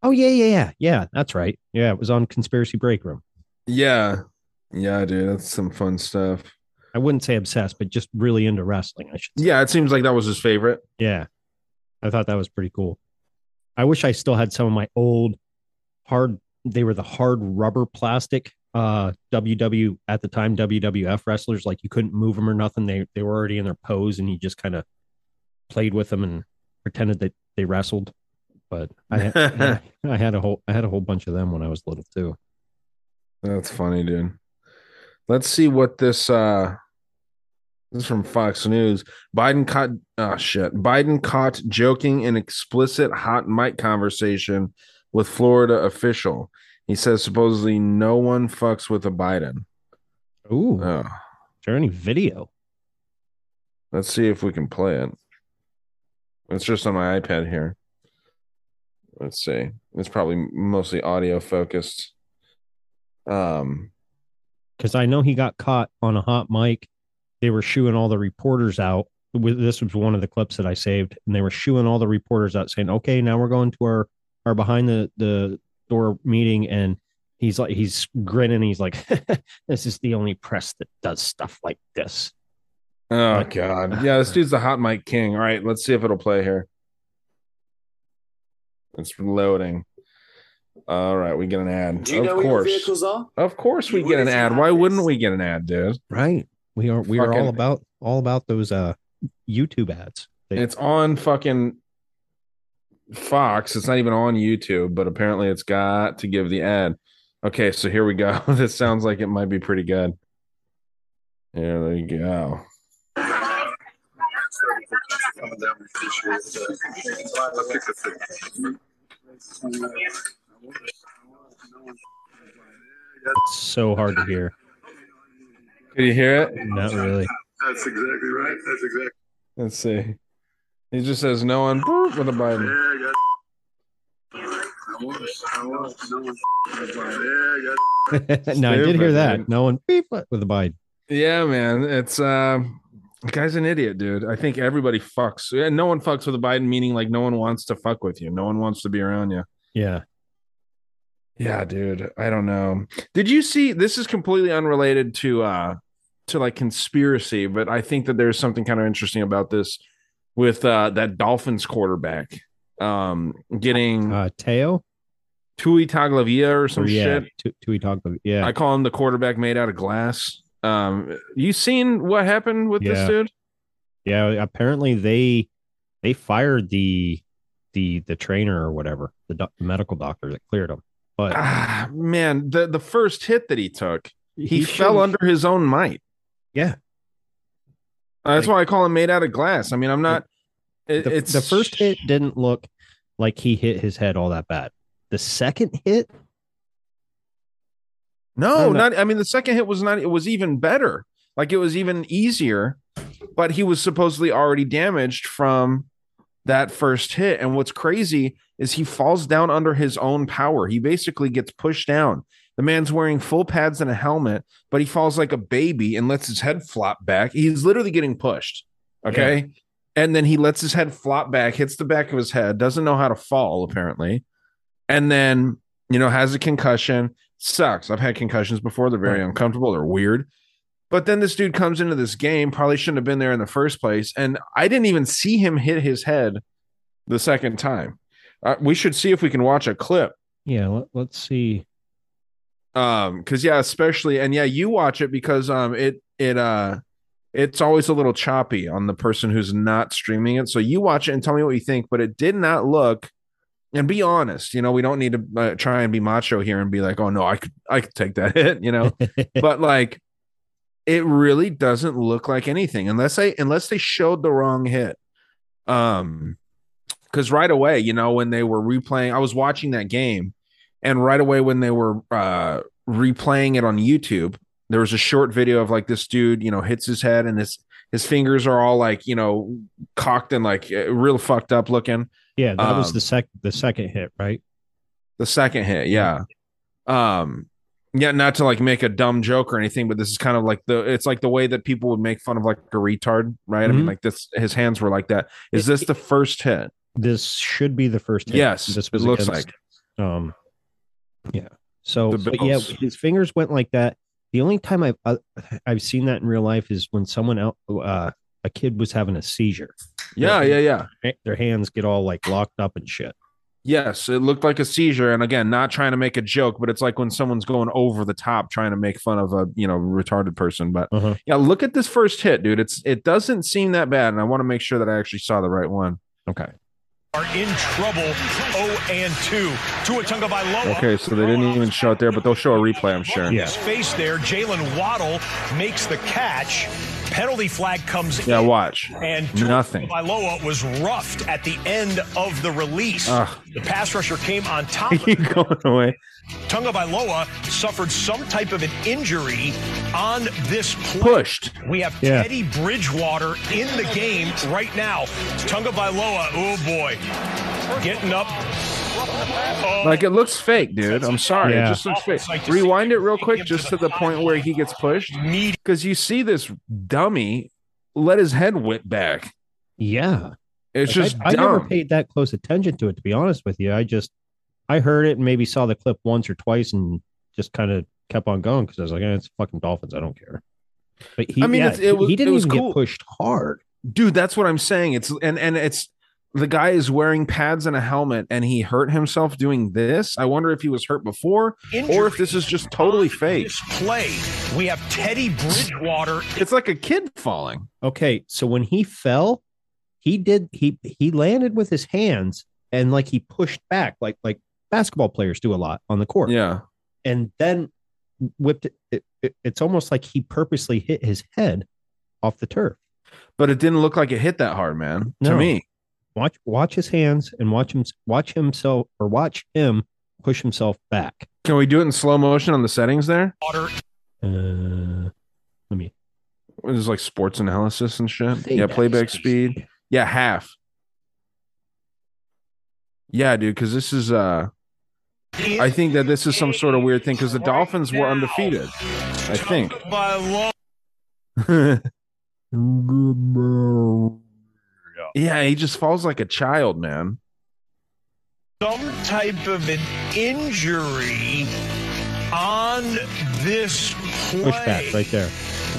Oh yeah, yeah, yeah. Yeah, that's right. Yeah, it was on Conspiracy Break Room. Yeah, yeah, dude. That's some fun stuff. I wouldn't say obsessed, but just really into wrestling, I should say. Yeah, it seems like that was his favorite. Yeah. I thought that was pretty cool. I wish I still had some of my old hard they were the hard rubber plastic uh WW at the time WWF wrestlers like you couldn't move them or nothing they they were already in their pose and you just kind of played with them and pretended that they wrestled but I had, I had a whole I had a whole bunch of them when I was little too. That's funny, dude. Let's see what this uh this is from Fox News. Biden caught oh shit. Biden caught joking in explicit hot mic conversation with Florida official. He says supposedly no one fucks with a Biden. Ooh, Oh, is there any video? let's see if we can play it. It's just on my iPad here. Let's see. It's probably mostly audio focused. Um because I know he got caught on a hot mic. They were shooing all the reporters out. This was one of the clips that I saved, and they were shooing all the reporters out, saying, "Okay, now we're going to our are behind the the door meeting, and he's like he's grinning. He's like, "This is the only press that does stuff like this." Oh god. Yeah, this dude's the hot mic king. All right, let's see if it'll play here. It's loading. All right, we get an ad. Do you of know where your course. vehicles are? Of course we You get an ad. have Why this. wouldn't we get an ad, dude? Right. We are we are all about all about those uh YouTube ads. They- It's on fucking Fox. It's not even on YouTube, but apparently it's got to give the ad. Okay, so here we go. this sounds like it might be pretty good. Yeah, there you go. It's so hard to hear. Can you hear it? Not really. That's exactly right. That's exactly. Let's see. He just says no one with a Biden. Yeah, I got. I want. I want. No one. Yeah, I got. no, I did hear that. No one beep with a Biden. Yeah, man. It's uh the guy's an idiot, dude. I think everybody fucks. Yeah, no one fucks with a Biden, meaning like no one wants to fuck with you. No one wants to be around you. Yeah. Yeah, dude. I don't know. Did you see this is completely unrelated to uh to like conspiracy, but I think that there's something kind of interesting about this with uh that Dolphins quarterback um getting Uh Teo? Tua Tagovailoa or some Or, yeah, shit. Tu- Tui talk yeah. I call him the quarterback made out of glass. Um you seen what happened with this dude? yeah, apparently they they fired the the the trainer or whatever, the doc- medical doctor that cleared him. But Ah, man, the the first hit that he took, he, he fell under his own might. Yeah. Uh, That's Like- why I call him made out of glass. I mean, I'm not. It, the, it's the first hit didn't look like he hit his head all that bad. The second hit, No, I'm not- not. I mean, the second hit was not. It was even better. Like it was even easier, but he was supposedly already damaged from that first hit. And what's crazy is he falls down under his own power. He basically gets pushed down. The man's wearing full pads and a helmet, but he falls like a baby and lets his head flop back. He's literally getting pushed. Okay. And then he lets his head flop back, hits the back of his head, doesn't know how to fall, apparently. And then, you know, has a concussion. Sucks. I've had concussions before. They're very uncomfortable. They're weird. But then this dude comes into this game, probably shouldn't have been there in the first place. And I didn't even see him hit his head the second time. Uh, we should see if we can watch a clip. yeah. Let, let's see. Um, because yeah, especially and yeah, you watch it because um it it uh it's always a little choppy on the person who's not streaming it. So you watch it and tell me what you think, but it did not look and be honest, you know, we don't need to uh, try and be macho here and be like, "Oh no, I could I could take that hit," you know. but like it really doesn't look like anything unless they unless they showed the wrong hit. Um because right away, you know, when they were replaying, I was watching that game, and right away when they were uh replaying it on YouTube, there was a short video of like this dude, you know, hits his head and his his fingers are all like, you know, cocked and like uh, real fucked up looking. Yeah, that was Um, the sec the second hit, right? The second hit, yeah. Um yeah, not to like make a dumb joke or anything, but this is kind of like the it's like the way that people would make fun of like a retard, right? I mean, Mhm. like this his hands were like that. Is this the first hit? This should be the first hit. Yes, this it was looks against, like. Um, yeah. So, but yeah, his fingers went like that. The only time I've uh, I've seen that in real life is when someone else, uh, a kid was having a seizure. Yeah, yeah, yeah. Their hands get all like locked up and shit. Yes, it looked like a seizure. And again, not trying to make a joke, but it's like when someone's going over the top trying to make fun of a you know retarded person. But Uh-huh. yeah, look at this first hit, dude. It's it doesn't seem that bad, and I want to make sure that I actually saw the right one. Okay. are in trouble Oh and 2. Tua Tunga Tagovailoa. Okay, so they didn't even show it there, but they'll show a replay, I'm sure. His face there. Jalen Waddle makes the catch. Penalty flag comes Yeah, in. watch. And Nothing. Tagovailoa was roughed at the end of the release. Ugh. The pass rusher came on top of going away. Tagovailoa suffered some type of an injury on this play. Pushed. We have Yeah. Teddy Bridgewater in the game right now. Tagovailoa, oh boy, getting up. Like it looks fake, dude. I'm sorry. Yeah. It just looks fake. Rewind it real quick just to the point where he gets pushed. Because you see this dummy let his head whip back. Yeah. It's Like, just I, I never paid that close attention to it, to be honest with you. I just I heard it and maybe saw the clip once or twice and just kind of kept on going because I was like, eh, it's fucking Dolphins. I don't care. But he, I mean, yeah, it's- it was- he didn't it was even cool. get pushed hard. dude that's what i'm saying it's and and it's the guy is wearing pads and a helmet and he hurt himself doing this? I wonder if he was hurt before or if this is just totally fake. play, we have Teddy Bridgewater. it's like a kid falling. Okay, so when he fell, he did he he landed with his hands and like he pushed back like like basketball players do a lot on the court. yeah. And then whipped it, it, it- It's almost like he purposely hit his head off the turf. but it didn't look like it hit that hard man to me Watch watch his hands and watch him watch himself or watch him push himself back. can we do it in slow motion on the settings there Water. Uh, let me there's like sports analysis and shit Playback yeah playback speed. speed yeah half yeah dude because this is uh i think that this is some sort of weird thing because the dolphins were undefeated i think By law. Yeah, he just falls like a child, man. some type of an injury on this play. push back right there.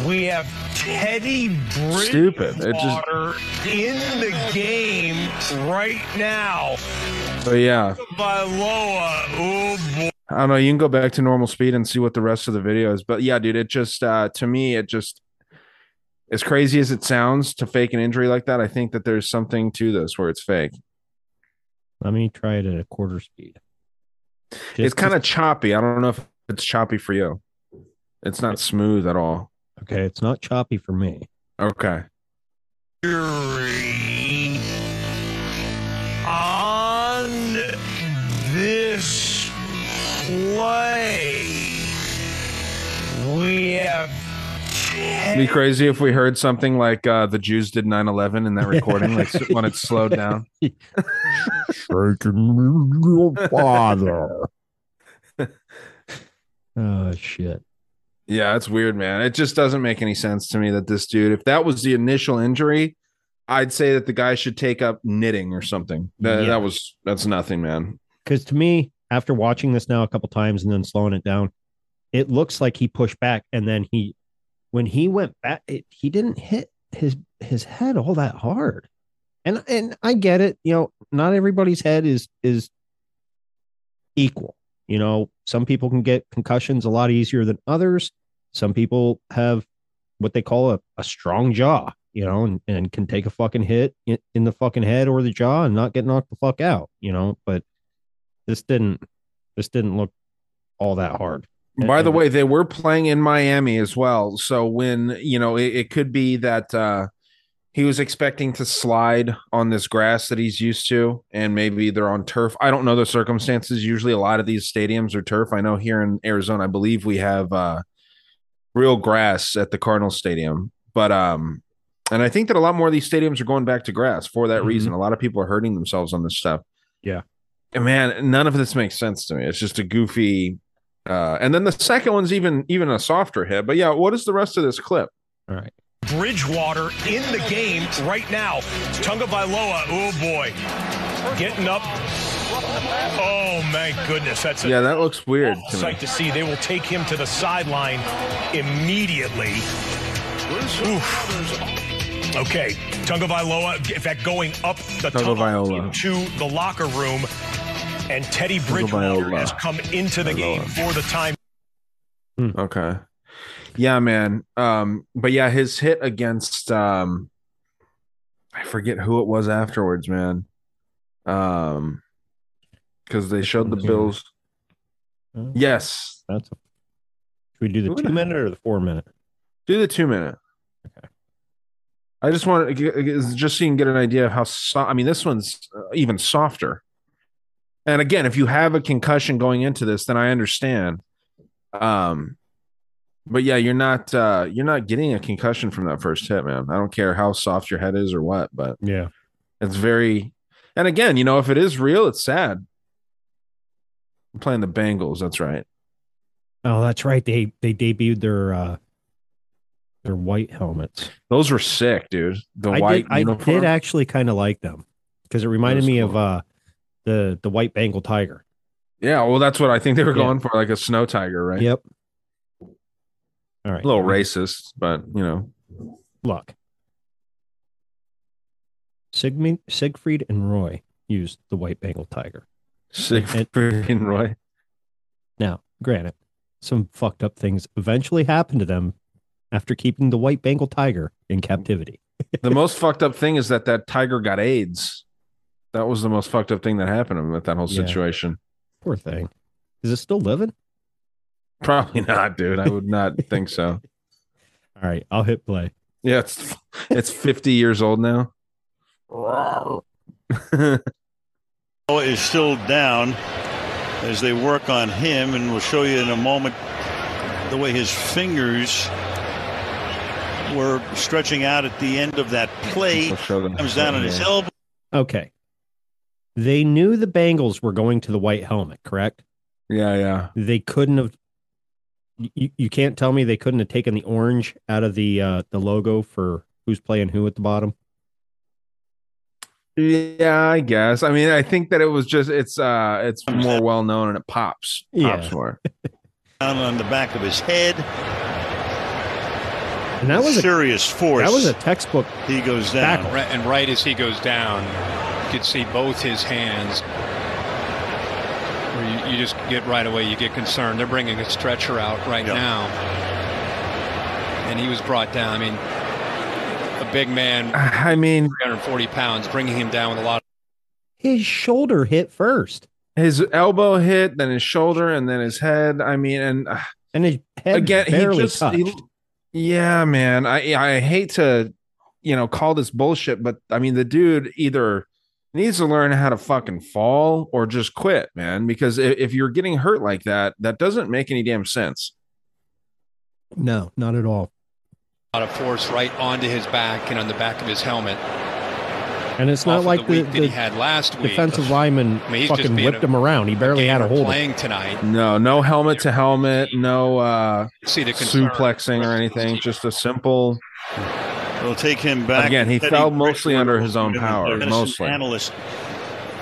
We have Teddy Stupid. It just- Bridgewater in the game right now. But yeah, By Loa. Oh boy. I don't know. You can go back to normal speed and see what the rest of the video is. But yeah, dude, it just uh to me, it just as crazy as it sounds to fake an injury like that, I think that there's something to this where it's fake. Let me try it at a quarter speed. it's kind of choppy. I don't know if it's choppy for you. It's not smooth at all. okay. It's not choppy for me. Okay. On this play. We have It'd be crazy if we heard something like uh, the Jews did 9 11 in that recording, like when it's slowed down. Shaking your father. oh shit. Yeah, it's weird, man. It just doesn't make any sense to me that this dude, if that was the initial injury, I'd say that the guy should take up knitting or something. That, Yeah. that was that's nothing, man. Because to me, after watching this now a couple times and then slowing it down, it looks like he pushed back and then he, when he went back, it, he didn't hit his his head all that hard. And and I get it, you know, not everybody's head is is equal. You know, some people can get concussions a lot easier than others. Some people have what they call a, a strong jaw, you know, and, and can take a fucking hit in, in the fucking head or the jaw and not get knocked the fuck out, you know. But this didn't this didn't look all that hard. By the way, they were playing in Miami as well. So when, you know, it, it could be that uh he was expecting to slide on this grass that he's used to, and maybe they're on turf. I don't know the circumstances. Usually a lot of these stadiums are turf. I know here in Arizona, I believe we have uh real grass at the Cardinal Stadium. But um and I think that a lot more of these stadiums are going back to grass for that Mhm. reason. A lot of people are hurting themselves on this stuff. Yeah. And man, none of this makes sense to me. It's just a goofy uh, and then the second one's even even a softer hit. But yeah, what is the rest of this clip? All right. Bridgewater in the game right now. Tagovailoa, oh boy, getting up. Oh my goodness, that's a Yeah, that looks weird to me. sight to see. They will take him to the sideline immediately. Oof. Okay, Tagovailoa, in fact, going up the Tunga tunnel Vailoa. into the locker room, and Teddy Bridgewater has come into the game for the time. Okay. Yeah, man. Um, but yeah, his hit against um I forget who it was afterwards, man. Um because they showed the. Bills. Oh, Yes. That's a, should we do the two minute or the four minute? Do the two minute. Okay. I just want to get, just so you can get an idea of how so- I mean, this one's uh, even softer. And again, if you have a concussion going into this, then I understand. Um, but yeah, you're not uh, you're not getting a concussion from that first hit, man. I don't care how soft your head is or what, but Yeah. it's very. And again, you know, if it is real, it's sad. I'm playing the Bengals. That's right. Oh, that's right. They they debuted their uh their white helmets. Those were sick, dude. The I white did, I did actually kind of like them because it reminded me of uh the the white Bengal tiger. Yeah, well, that's what I think they were Yeah. going for, like a snow tiger, right? Yep. All right. A little racist, but you know, Look. Sigmund, Siegfried and Roy used the white Bengal tiger. Siegfried and Roy. Now, granted, some fucked up things eventually happened to them after keeping the white Bengal tiger in captivity. the most fucked up thing is that that tiger got AIDS. That was the most fucked up thing that happened to him with that whole Yeah. situation. Poor thing. Is it still living? Probably not, dude. I would not think so. All right, I'll hit play. Yeah, it's it's 50 years old now. Noah is still down as they work on him, and we'll show you in a moment the way his fingers were stretching out at the end of that play. Show them. Comes down on his elbow. Okay. They knew the Bengals were going to the white helmet, correct? Yeah, yeah. They couldn't have. You, you can't tell me they couldn't have taken the orange out of the uh, the logo for who's playing who at the bottom. Yeah, I guess. I mean, I think that it was just it's uh it's more well known and it pops. Pops Yeah. more. Down on the back of his head. And that was a serious force. That was a textbook. He goes down. tackle. And right as he goes down, you could see both his hands. You, you just get right away, you get concerned. They're bringing a stretcher out right Yeah. now, and he was brought down. I mean, a big man, I mean, 340 pounds, bringing him down with a lot. Of- His shoulder hit first, his elbow hit, then his shoulder, and then his head. I mean, and uh, and his head again, he barely just touched. he- yeah, man. I I hate to you know call this bullshit, but I mean the dude either needs to learn how to fucking fall or just quit, man. Because if, if you're getting hurt like that, that doesn't make any damn sense. no, not at all. lot of force right onto his back and on the back of his helmet. And it's not like the the, the he had last week. defensive lineman I mean, fucking whipped a- him around. He barely had a gamer hold of playing tonight. No, no helmet to helmet, no uh See the concern. suplexing or anything. Just a simple. They'll take him back. Again, he Teddy fell mostly Bridgewater, under his own power, mostly. Analyst,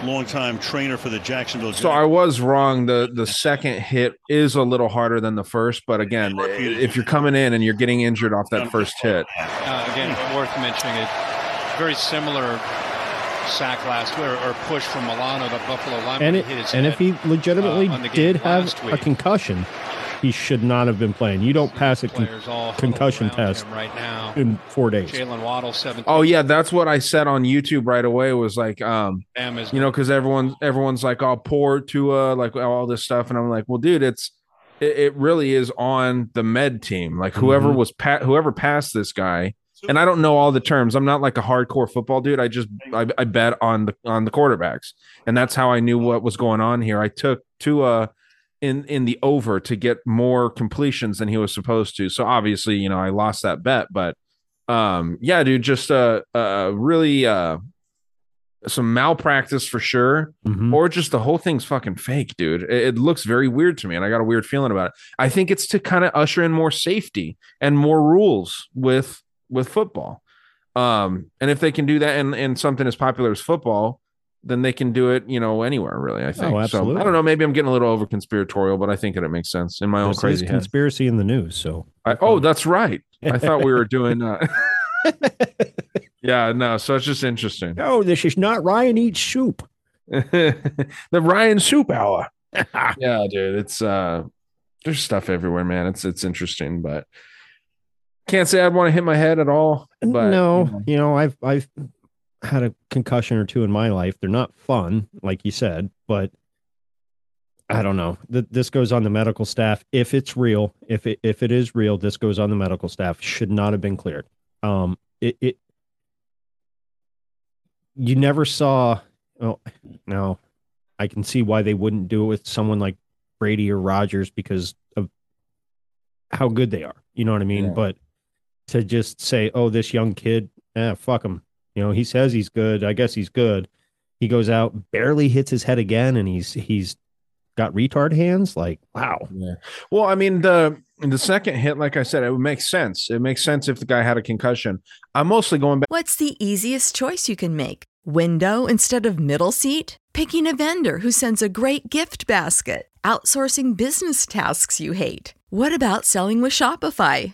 longtime trainer for the Jacksonville. So I was wrong. The the second hit is a little harder than the first, but again, if you're coming in and you're getting injured off that first hit, Uh, again, worth mentioning it. Very similar sack last week or, or push from Milano, the Buffalo lineman. and it, hit his and if he legitimately uh, on the game did have last a concussion, he should not have been playing. You don't pass a con- Players all huddled concussion test right now. in four days. Jalen Waddle, seven. Oh yeah, that's what I said on YouTube right away. Was like, um, Damn you know, because everyone everyone's like, "Oh, poor Tua," like all this stuff, and I'm like, "Well, dude, it's it, it really is on the med team. Like whoever Mhm. was pa- whoever passed this guy." And I don't know all the terms. I'm not like a hardcore football dude. I just I, I bet on the on the quarterbacks, and that's how I knew what was going on here. I took Tua in in the over to get more completions than he was supposed to. So obviously, you know, I lost that bet, but um yeah dude just uh uh really uh some malpractice for sure Mhm. or just the whole thing's fucking fake dude it, it looks very weird to me and i got a weird feeling about it i think it's to kind of usher in more safety and more rules with with football um and if they can do that in in something as popular as football then they can do it you know anywhere really i think so absolutely. i don't know maybe i'm getting a little over conspiratorial but i think that it makes sense in my own This is crazy head conspiracy in the news. So I, oh, that's right. I thought we were doing. Uh, yeah, no. So it's just interesting. no, this is not Ryan eats soup. the Ryan Soup Hour. yeah, dude. It's uh, there's stuff everywhere, man. It's it's interesting, but can't say I'd want to hit my head at all. But no, you know, I've I've had a concussion or two in my life. They're not fun, like you said, but I don't know. Th- This goes on the medical staff. If it's real, if it if it is real, this goes on the medical staff. Should not have been cleared. Um, it it you never saw. Oh no, I can see why they wouldn't do it with someone like Brady or Rodgers because of how good they are. You know what I mean? Yeah. But to just say, "Oh, this young kid, eh, fuck him," you know, he says he's good. I guess he's good. He goes out, barely hits his head again, and he's he's got retard hands. Like, wow. Yeah. Well, I mean the the second hit, like I said, it would make sense. It makes sense if the guy had a concussion. I'm mostly going back. What's the easiest choice you can make? Window instead of middle seat? Picking a vendor who sends a great gift basket? Outsourcing business tasks you hate? What about selling with Shopify?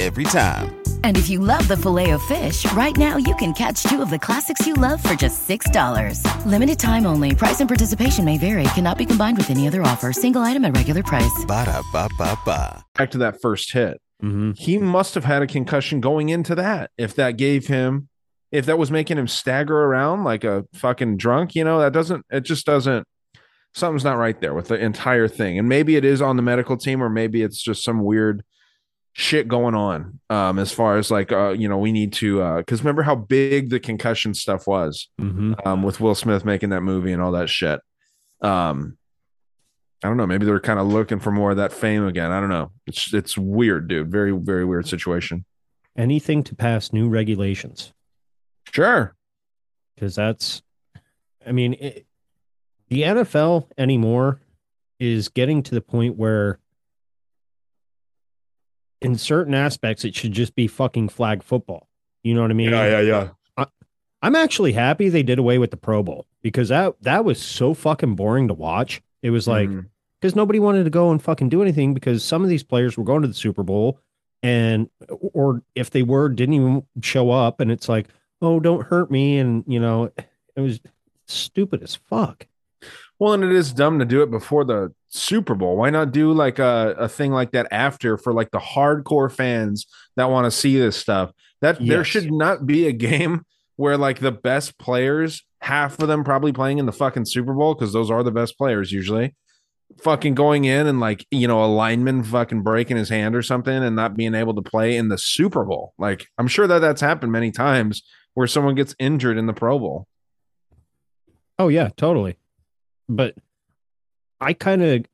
Every time. And if you love the Filet-O-Fish, right now you can catch two of the classics you love for just $6. Limited time only. Price and participation may vary. Cannot be combined with any other offer. Single item at regular price. Ba da ba ba ba. Back to that first hit. Mm-hmm. He must have had a concussion going into that. If that gave him, if that was making him stagger around like a fucking drunk, you know, that doesn't, it just doesn't, something's not right there with the entire thing. And maybe it is on the medical team, or maybe it's just some weird shit going on um as far as like uh you know we need to uh because remember how big the concussion stuff was um with will smith making that movie and all that shit. Um i don't know. Maybe they're kind of looking for more of that fame again. I don't know. It's it's weird dude. Very very weird situation. Anything to pass new regulations. Sure. Because that's, I mean, it, the NFL anymore is getting to the point where, in certain aspects, it should just be fucking flag football. You know what I mean? Yeah, yeah, yeah. I, I'm actually happy they did away with the Pro Bowl because that that was so fucking boring to watch. It was like mm-hmm. because nobody wanted to go and fucking do anything because some of these players were going to the Super Bowl and or if they were didn't even show up and it's like oh don't hurt me and you know it was stupid as fuck Well, and it is dumb to do it before the Super Bowl. Why not do like a, a thing like that after for like the hardcore fans that want to see this stuff? That there should not be a game where like the best players, half of them probably playing in the fucking Super Bowl because those are the best players usually. Fucking going in and like you know a lineman fucking breaking his hand or something and not being able to play in the Super Bowl. Like I'm sure that that's happened many times where someone gets injured in the Pro Bowl. oh yeah totally but i kind of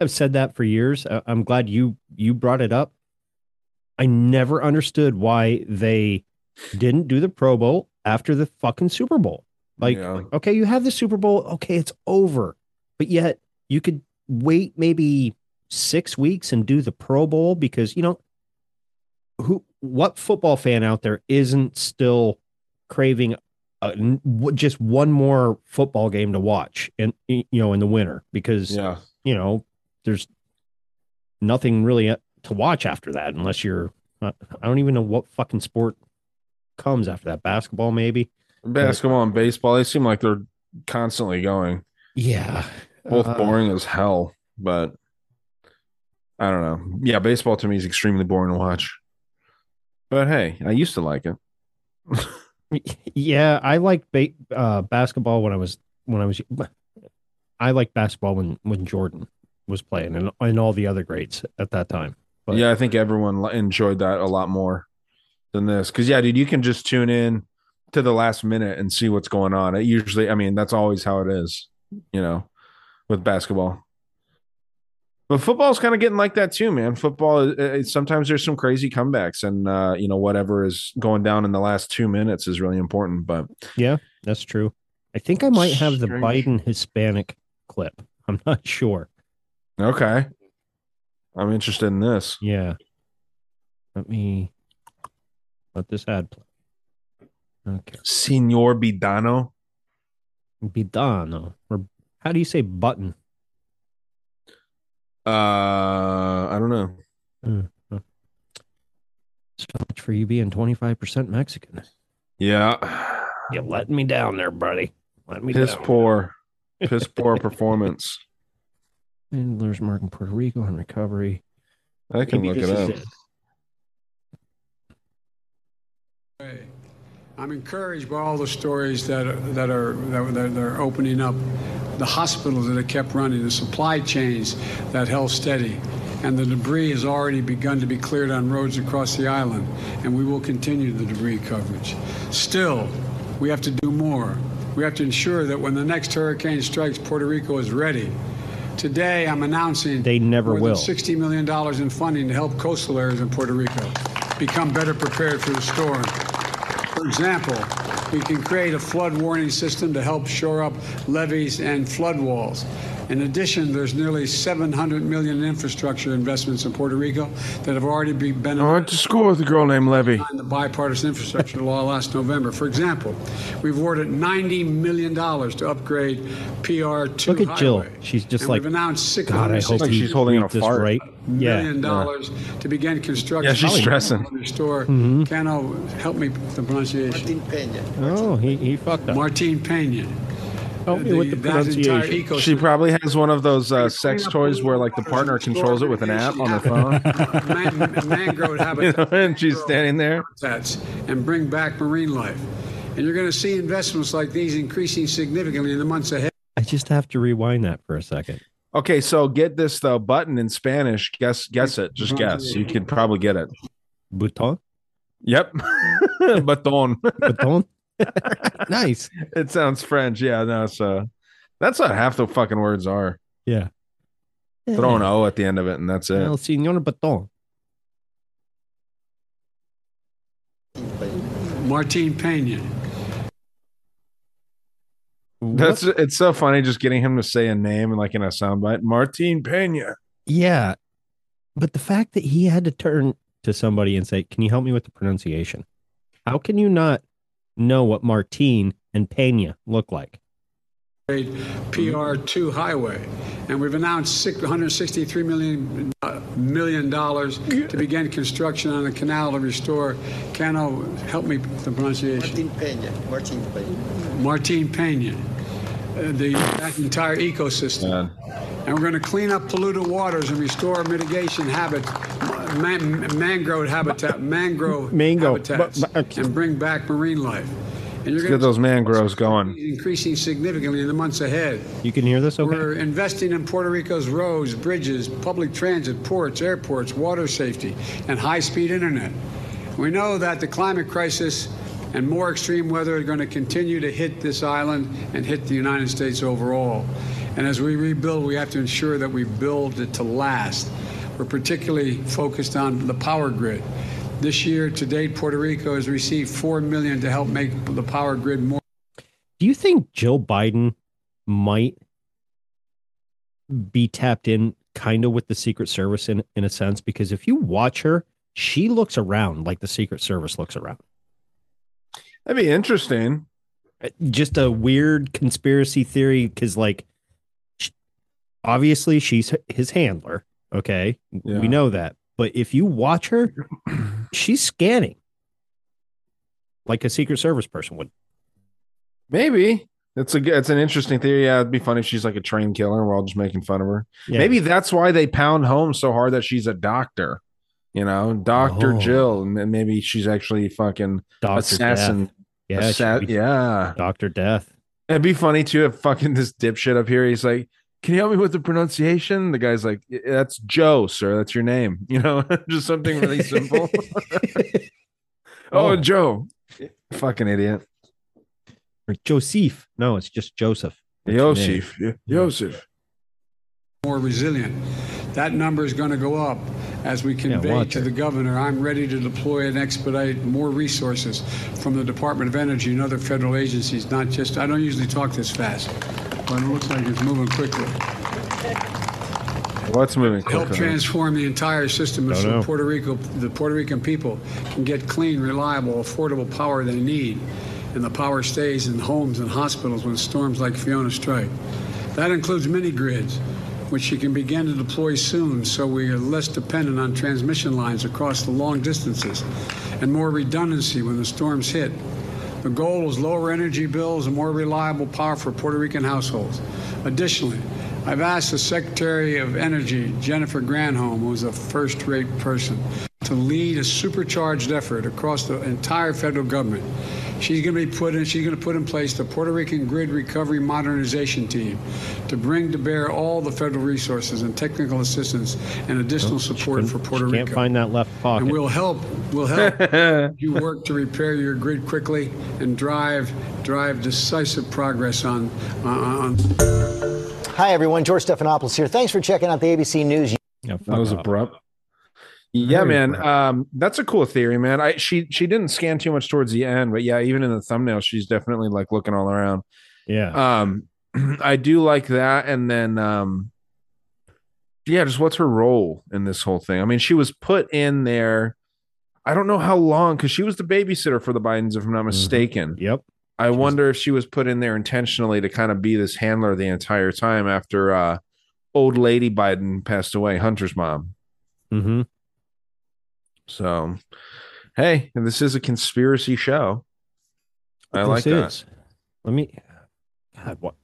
have said that for years. I'm glad you you brought it up. I never understood why they didn't do the pro bowl after the fucking super bowl. Like Yeah. okay you have the super bowl. Okay it's over. But yet you could wait maybe six weeks and do the pro bowl because you know who what football fan out there isn't still craving uh, just one more football game to watch and you know in the winter because Yeah. you know there's nothing really uh, to watch after that unless you're uh, I don't even know what fucking sport comes after that basketball maybe Basketball and baseball, they seem like they're constantly going. yeah Both Uh, boring as hell, but I don't know. Yeah, baseball to me is extremely boring to watch. But hey, I used to like it. yeah I liked ba- uh, basketball when I was when I was I liked basketball when when Jordan was playing and, and all the other greats at that time but yeah, I think everyone enjoyed that a lot more than this. Because yeah, dude, you can just tune in to the last minute and see what's going on. It usually, I mean, that's always how it is, you know, with basketball. But football's kind of getting like that too, man. Football, uh, uh, sometimes there's some crazy comebacks, and uh, you know whatever is going down in the last two minutes is really important. But Yeah, that's true. I think I might have the Strange. Biden Hispanic clip. I'm not sure. okay, I'm interested in this. Yeah. Let me let this ad play. Okay. Senor Bidano. Bidano. Or how do you say button? Uh, I don't know. Mm, uh. So much for you being 25% Mexican. Yeah. You're letting me down there, buddy. Let me Piss down. poor. Piss poor performance. Handlers mark in Puerto Rico on recovery. I can Maybe look this it is up. I'm encouraged by all the stories that are, that are that, that are opening up, the hospitals that are kept running, the supply chains that held steady, and the debris has already begun to be cleared on roads across the island, and we will continue the debris coverage. Still, we have to do more. We have to ensure that when the next hurricane strikes, Puerto Rico is ready. Today, I'm announcing They never more will. than $60 million in funding to help coastal areas in Puerto Rico become better prepared for the storm. For example, we can create a flood warning system to help shore up levees and flood walls. In addition, there's nearly 700 million in infrastructure investments in Puerto Rico that have already been I went to school with a girl named Levy. signed the bipartisan infrastructure law last November. For example, we've awarded $90 million to upgrade PR2 Look at Jill. She's just And like, we've announced six God, I hope sixty she's holding in a read fart. right. Yeah. million dollars to begin construction. Yeah, she's of stressing. the Restore. Mhm. Cano, help me with the pronunciation. Martin Pena. Oh, he, he fucked up. Martin Pena. Help me with the pronunciation. She probably has one of those uh, sex toys where like the partner controls it with an app on her phone. Man- mangrove you habitat know, and she's standing there. habitats and bring back marine life. And you're going to see investments like these increasing significantly in the months ahead. I just have to rewind that for a second. Okay, so get this though. Button in Spanish. Guess guess it. Just guess. You could probably get it. Bouton? Yep. Baton. Baton? nice. It sounds French. Yeah, no, so that's what half the fucking words are. Yeah. Throw an O at the end of it, and that's it. El Señor Baton. Martin Pena. That's it's so funny just getting him to say a name and like in a soundbite. Martin Pena. Yeah. But the fact that he had to turn to somebody and say, Can you help me with the pronunciation? How can you not know what Martine and Pena look like? PR2 highway. And we've announced 163 million, uh, million dollars to begin construction on a canal to restore. Cano, help me with the pronunciation. Martin Pena. Martin Pena. Martin Pena. Uh, the that entire ecosystem. And we're going to clean up polluted waters and restore mitigation habits, man, mangrove habitat, mangrove Mango. habitats, and bring back marine life. And you're Let's gonna get those mangroves going. increasing significantly in the months ahead. You can hear this okay? We're investing in Puerto Rico's roads, bridges, public transit, ports, airports, water safety, and high speed internet. We know that the climate crisis and more extreme weather are going to continue to hit this island and hit the United States overall. And as we rebuild, we have to ensure that we build it to last. We're particularly focused on the power grid. This year, to date, Puerto Rico has received 4 million to help make the power grid more. Do you think Jill Biden might be tapped in kind of with the Secret Service in, in a sense? Because if you watch her, she looks around like the Secret Service looks around. That'd be interesting. Uh, just a weird conspiracy theory because, like, obviously she's his handler. Okay. Yeah. We know that. But if you watch her, she's scanning like a Secret Service person would. Maybe. It's a it's an interesting theory. Yeah, it'd be funny if she's like a trained killer and we're all just making fun of her. Yeah. Maybe that's why they pound home so hard that she's a doctor. You know, Doctor Oh. Jill, and then maybe she's actually fucking Dr. assassin. Death. Yeah, Assa- yeah. Doctor Death. It'd be funny too if fucking this dipshit up here. He's like, "Can you help me with the pronunciation?" The guy's like, "That's Joe, sir. That's your name." You know, just something really simple. oh, Oh. Joe, fucking idiot. Or Joseph. No, it's just Joseph. That's Joseph. name. Yosef, yeah, Yosef. more resilient. That number is going to go up as we convey watch to the governor. I'm ready to deploy and expedite more resources from the Department of Energy and other federal agencies. Not just I don't usually talk this fast, but it looks like it's moving quickly. What's moving quickly? Help transform the entire system so know. Puerto Rico, the Puerto Rican people can get clean, reliable, affordable power they need, and the power stays in homes and hospitals when storms like Fiona strike. That includes mini grids, which she can begin to deploy soon so we are less dependent on transmission lines across the long distances and more redundancy when the storms hit. The goal is lower energy bills and more reliable power for Puerto Rican households. Additionally, I've asked the Secretary of Energy, Jennifer Granholm, who's a first rate person, to lead a supercharged effort across the entire federal government. She's going to be put in, she's going to put in place the Puerto Rican Grid Recovery Modernization Team to bring to bear all the federal resources and technical assistance and additional support for Puerto She Rico. can't find that left pocket. And we'll help. We'll help you work to repair your grid quickly and drive drive decisive progress on on. on Hi, everyone. George Stephanopoulos here. Thanks for checking out the ABC News. that was abrupt. Yeah, man. Um, that's a cool theory, man. I she she didn't scan too much towards the end, but yeah, even in the thumbnail, she's definitely like looking all around. Yeah. Um, I do like that, and then um, yeah, just what's her role in this whole thing? I mean, she was put in there. I don't know how long because she was the babysitter for the Bidens, if I'm not mistaken. Yep. I wonder if she was put in there intentionally to kind of be this handler the entire time after uh, old lady Biden passed away, Hunter's mom. Mm-hmm. So, hey, this is a conspiracy show. I like that. is. Let me. God, what?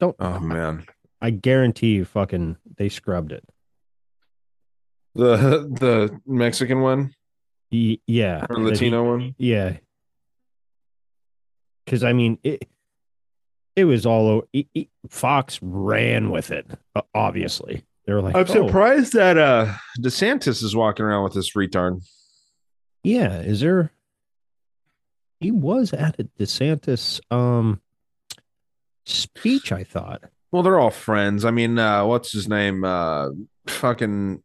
Don't. Oh man, I guarantee you, fucking, they scrubbed it. the the Mexican one Y- yeah. or that Latino one. Yeah. Because I mean, it it was all over. Fox ran with it. Obviously, they were like, I'm "Oh, surprised that uh DeSantis is walking around with this retard. Yeah, is there? He was at a DeSantis um speech. I thought. Well, they're all friends. I mean, uh, what's his name? Uh, fucking,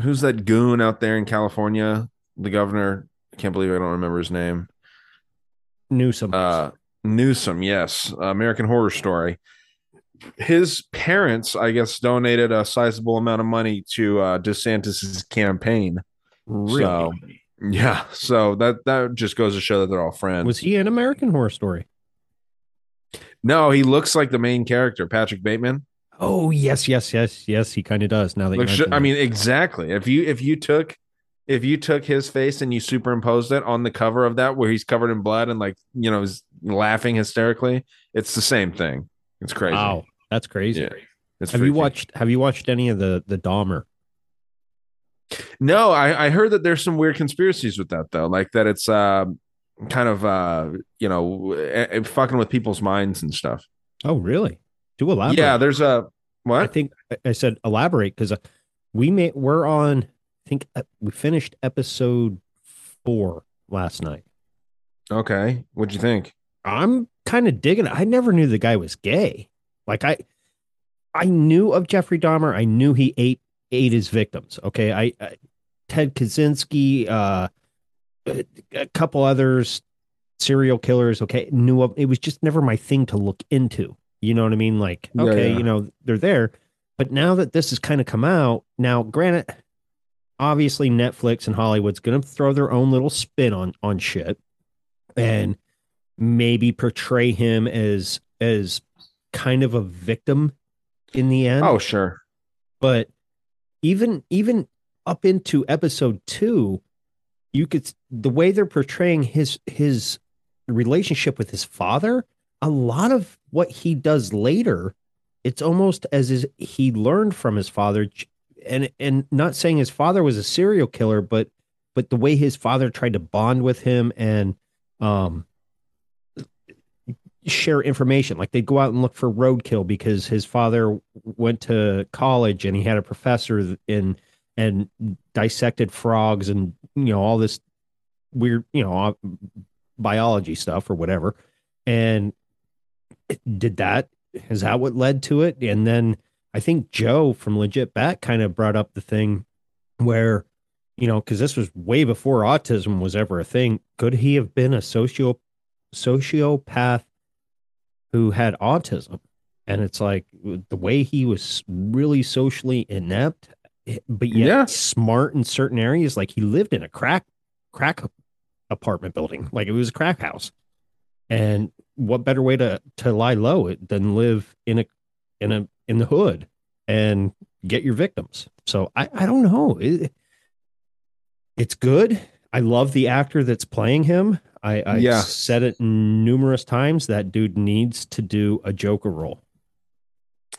who's that goon out there in California? The governor. I can't believe I don't remember his name. Newsom. Uh, Newsom, yes. American Horror Story. His parents, I guess, donated a sizable amount of money to uh, DeSantis's campaign. Really? So, yeah. So that that just goes to show that they're all friends. Was he an American Horror Story? No, he looks like the main character, Patrick Bateman. Oh yes, yes, yes, yes. He kind of does. Now that Looks mention I mean, exactly. If you if you took if you took his face and you superimposed it on the cover of that where he's covered in blood and like you know is laughing hysterically, it's the same thing. It's crazy. wow, that's crazy. Yeah, it's have you watched? Have you watched any of the the Dahmer? No, I, I heard that there's some weird conspiracies with that though, like that it's uh, kind of uh, you know eh, eh, fucking with people's minds and stuff. Oh, really? Do elaborate. Yeah, there's a what? I think I- said elaborate because we may we're on. I think uh, we finished episode four last night. Okay, what'd you think? I'm kind of digging it. I never knew the guy was gay. Like I, I knew of Jeffrey Dahmer. I knew he ate ate his victims. Okay, I, I Ted Kaczynski, uh, a, a couple others, serial killers. Okay, knew of. It was just never my thing to look into. You know what I mean? Like, Yeah, okay, yeah. you know they're there, but now that this has kind of come out, now granted, obviously Netflix and Hollywood's going to throw their own little spin on on shit, and maybe portray him as as kind of a victim in the end. Oh, sure. But even even up into episode 2, you could the way they're portraying his his relationship with his father, a lot of what he does later, it's almost as is he learned from his father and and not saying his father was a serial killer, but but the way his father tried to bond with him and um share information. Like they'd go out and look for roadkill because his father went to college and he had a professor in and dissected frogs and you know all this weird you know biology stuff or whatever. And did that is that what led to it? And then I think Joe from Legit Bat kind of brought up the thing where you know because this was way before autism was ever a thing. Could he have been a socio sociopath who had autism and it's like the way he was really socially inept but yet Yeah. smart in certain areas like he lived in a crack crack apartment building like it was a crack house and what better way to to lie low than live in a in a in the hood and get your victims. So I, I don't know. It, it's good. I love the actor that's playing him. I, I Yeah. said it numerous times. That dude needs to do a Joker role.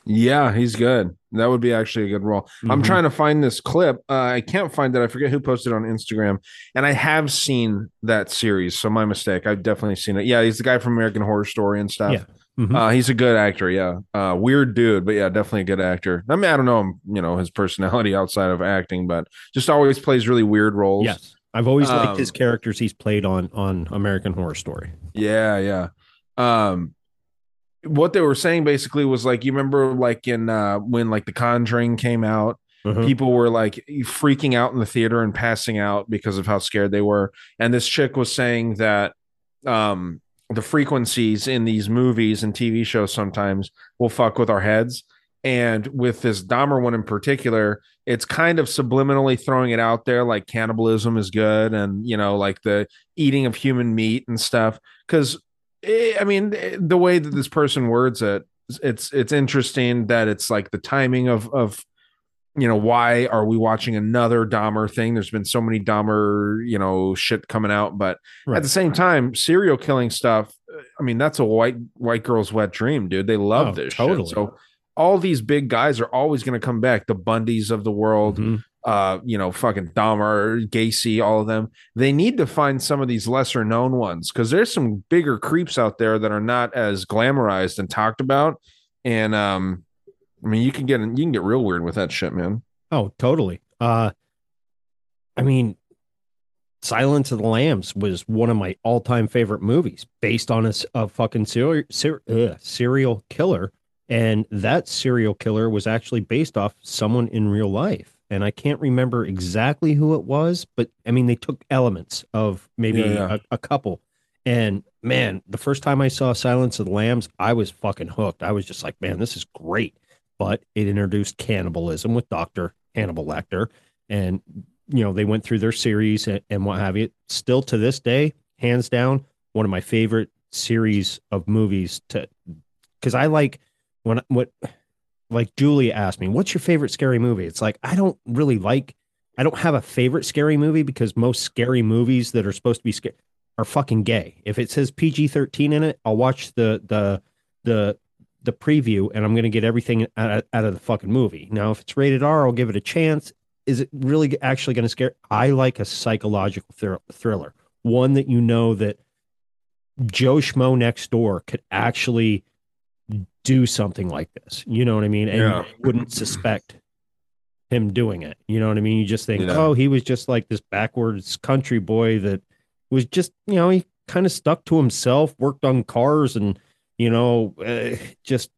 Yeah, he's good. That would be actually a good role. I'm Mhm. trying to find this clip. Uh, I can't find it. I forget who posted it on Instagram. And I have seen that series. So my mistake. I've definitely seen it. Yeah, he's the guy from American Horror Story and stuff. Yeah. Mhm. Uh, he's a good actor. Yeah. Uh, weird dude, but yeah, definitely a good actor. I mean, I don't know, you know, his personality outside of acting, but just always plays really weird roles. Yes. I've always liked Um, his characters he's played on on American Horror Story. Yeah, yeah. Um what they were saying basically was like you remember like in uh when like The Conjuring came out, Mhm. people were like freaking out in the theater and passing out because of how scared they were. And this chick was saying that um the frequencies in these movies and TV shows sometimes will fuck with our heads. And with this Dahmer one in particular, it's kind of subliminally throwing it out there like cannibalism is good and, you know, like the eating of human meat and stuff. Because, I mean, eh, the way that this person words it, it's it's interesting that it's like the timing of of you know why are we watching another Dahmer thing? There's been so many Dahmer you know shit coming out, but Right. at the same time, serial killing stuff. uh, I mean, that's a white white girl's wet dream, dude. They love Oh, this totally. shit. So all these big guys are always going to come back. The Bundys of the world, Mhm. uh, you know, fucking Dahmer, Gacy, all of them. They need to find some of these lesser known ones because there's some bigger creeps out there that are not as glamorized and talked about. And um, I mean, you can get you can get real weird with that shit, man. Oh, totally. Uh I mean, Silence of the Lambs was one of my all-time favorite movies based on a fucking serial serial killer and that serial killer was actually based off someone in real life and I can't remember exactly who it was, but I mean they took elements of maybe Yeah, yeah. A, a couple and man, the first time I saw Silence of the Lambs, I was fucking hooked. I was just like, man, this is great. But it introduced cannibalism with Dr. Hannibal Lecter. And, you know, they went through their series and, and what have you. Still to this day, hands down, one of my favorite series of movies to because I like when what like Julia asked me, what's your favorite scary movie? It's like I don't really like I don't have a favorite scary movie because most scary movies that are supposed to be scary are fucking gay. If it says PG thirteen in it, I'll watch the the the the preview and I'm gonna get everything out, out of the fucking movie. Now, if it's rated R, I'll give it a chance. Is it really actually gonna scare? I like a psychological thr- thriller, one that you know that Joe Schmo next door could actually do something like this. You know what I mean? And Yeah. wouldn't suspect him doing it. You know what I mean? You just think, Yeah. oh, he was just like this backwards country boy that was just, you know, he kind of stuck to himself, worked on cars, and you know, uh, just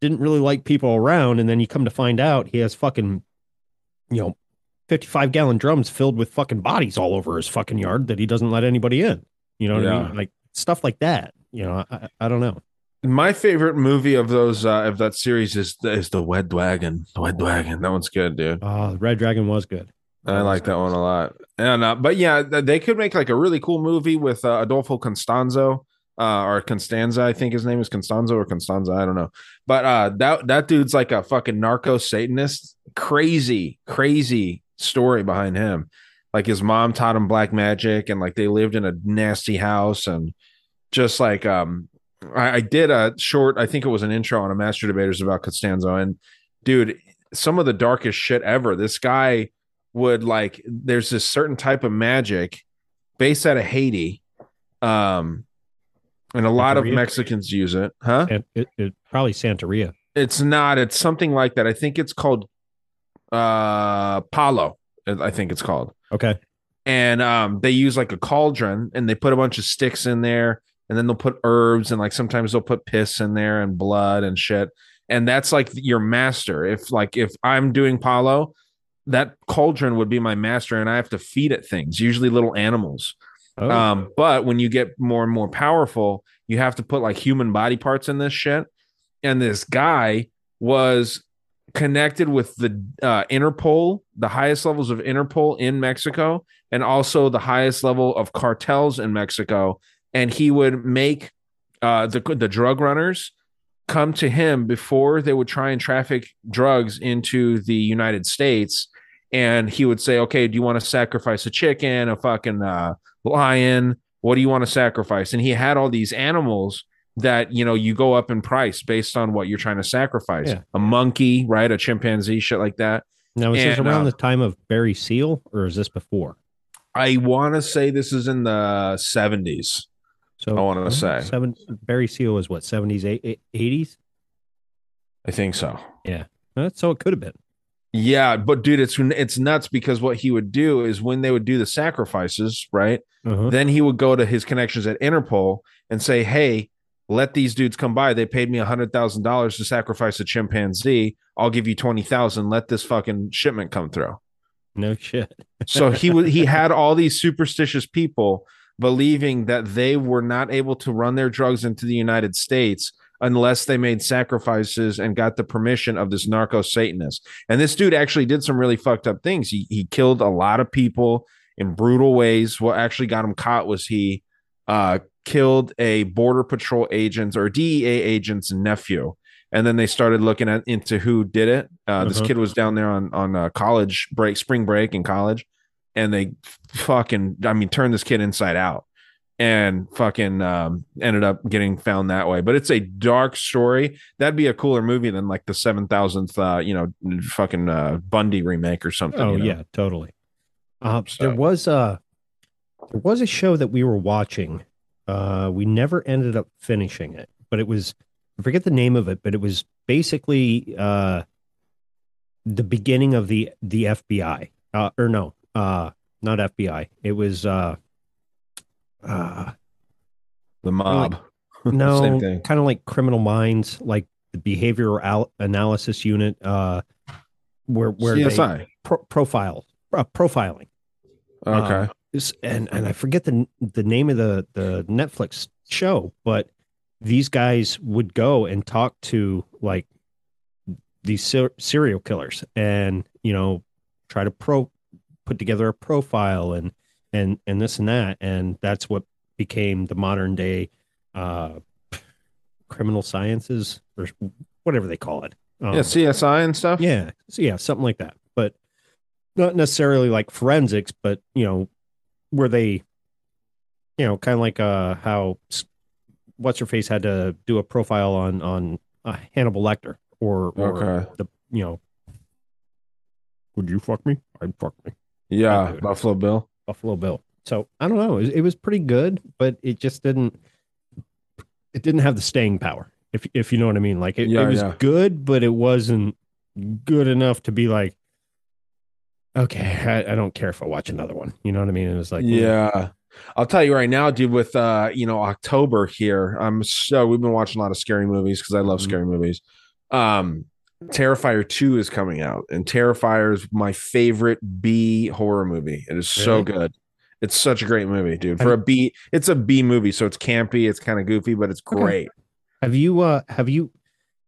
didn't really like people around. And then you come to find out he has fucking, you know, 55 gallon drums filled with fucking bodies all over his fucking yard that he doesn't let anybody in. You know what I mean? Like stuff like that. You know, I, I don't know. My favorite movie of those uh, of that series is is the Wed Wagon. The Wed Wagon. That one's good, dude. Uh, Red Dragon was good. I like that one a lot. And uh, but yeah, they could make like a really cool movie with uh, Adolfo Constanzo. Uh, or Constanza, I think his name is Constanzo or Constanza, I don't know. But uh, that that dude's like a fucking narco Satanist. Crazy, crazy story behind him. Like his mom taught him black magic, and like they lived in a nasty house, and just like um, I, I did a short, I think it was an intro on a Master Debaters about Costanzo, and dude, some of the darkest shit ever. This guy would like, there's this certain type of magic based out of Haiti, um, and a lot of Mexicans use it, huh? It, it, it probably Santeria. It's not. It's something like that. I think it's called uh Palo. I think it's called Okay. and um they use like a cauldron and they put a bunch of sticks in there and then they'll put herbs and like sometimes they'll put piss in there and blood and shit and that's like your master if like if i'm doing palo that cauldron would be my master and i have to feed it things usually little animals Oh. um but when you get more and more powerful you have to put like human body parts in this shit and this guy was connected with the uh, Interpol, the highest levels of Interpol in Mexico, and also the highest level of cartels in Mexico. And he would make uh, the the drug runners come to him before they would try and traffic drugs into the United States. And he would say, okay, do you want to sacrifice a chicken, a fucking uh, lion? What do you want to sacrifice? And he had all these animals that, you know, you go up in price based on what you're trying to sacrifice. Yeah. A monkey, right? A chimpanzee, shit like that. Now, is this And, around uh, the time of Barry Seal, or is this before? I want to say this is in the 70s. So I want to say. seven. Barry Seal was what seventies, eighties. I think so. Yeah, Uh, so it could have been. Yeah, but dude, it's it's nuts because what he would do is when they would do the sacrifices, right? Uh-huh. Then he would go to his connections at Interpol and say, "Hey, let these dudes come by. They paid me a hundred thousand dollars to sacrifice a chimpanzee. I'll give you twenty thousand. Let this fucking shipment come through." No shit. So he would he had all these superstitious people believing that they were not able to run their drugs into the United States unless they made sacrifices and got the permission of this narco satanist. And this dude actually did some really fucked up things. He he killed a lot of people in brutal ways. What actually got him caught was he uh killed a border patrol agent or DEA agent's nephew. And then they started looking at into who did it. Uh, This Uh-huh. kid was down there on on uh, college break, spring break in college, and they fucking, I mean, turned this kid inside out, and fucking um, ended up getting found that way. But it's a dark story. That'd be a cooler movie than like the seven thousandth, uh, you know, fucking uh, Bundy remake or something. Oh you know? yeah, totally. Uh, There was a there was a show that we were watching. Uh, we never ended up finishing it, but it was I forget the name of it, but it was basically uh, the beginning of the the FBI. Uh, or no, uh, not FBI. It was uh, uh, the mob. no, Same thing. kind of like Criminal Minds, like the behavioral al- analysis unit, uh, where where they CSI. pro- profile uh, profiling. Okay. Uh, and and I forget the the name of the the Netflix show, but these guys would go and talk to like these ser- serial killers, and you know try to pro put together a profile and and and this and that, and that's what became the modern day uh, criminal sciences or whatever they call it. Um, yeah, CSI and stuff. yeah, so yeah, something like that. But not necessarily like forensics, but you know, where they, you know, kind of like uh how what's her face had to do a profile on on uh, Hannibal Lecter or, or Okay. the you know, would you fuck me? I'd fuck me. Yeah, Buffalo Bill. Buffalo Bill. So I don't know. It, was- it was pretty good, but it just didn't. It didn't have the staying power. If if you know what I mean. Like it, Yeah, it was yeah. good, but it wasn't good enough to be like, okay, I, I don't care if I watch another one. You know what I mean? It was like, mm, yeah. I'll tell you right now, dude, with uh, you know, October here, I'm so we've been watching a lot of scary movies because I love scary movies. Um Terrifier 2 is coming out, and Terrifier is my favorite B horror movie. It is so Really? good. It's such a great movie, dude. For a B, it's a B movie, so it's campy, it's kind of goofy, but it's Okay. great. Have you uh have you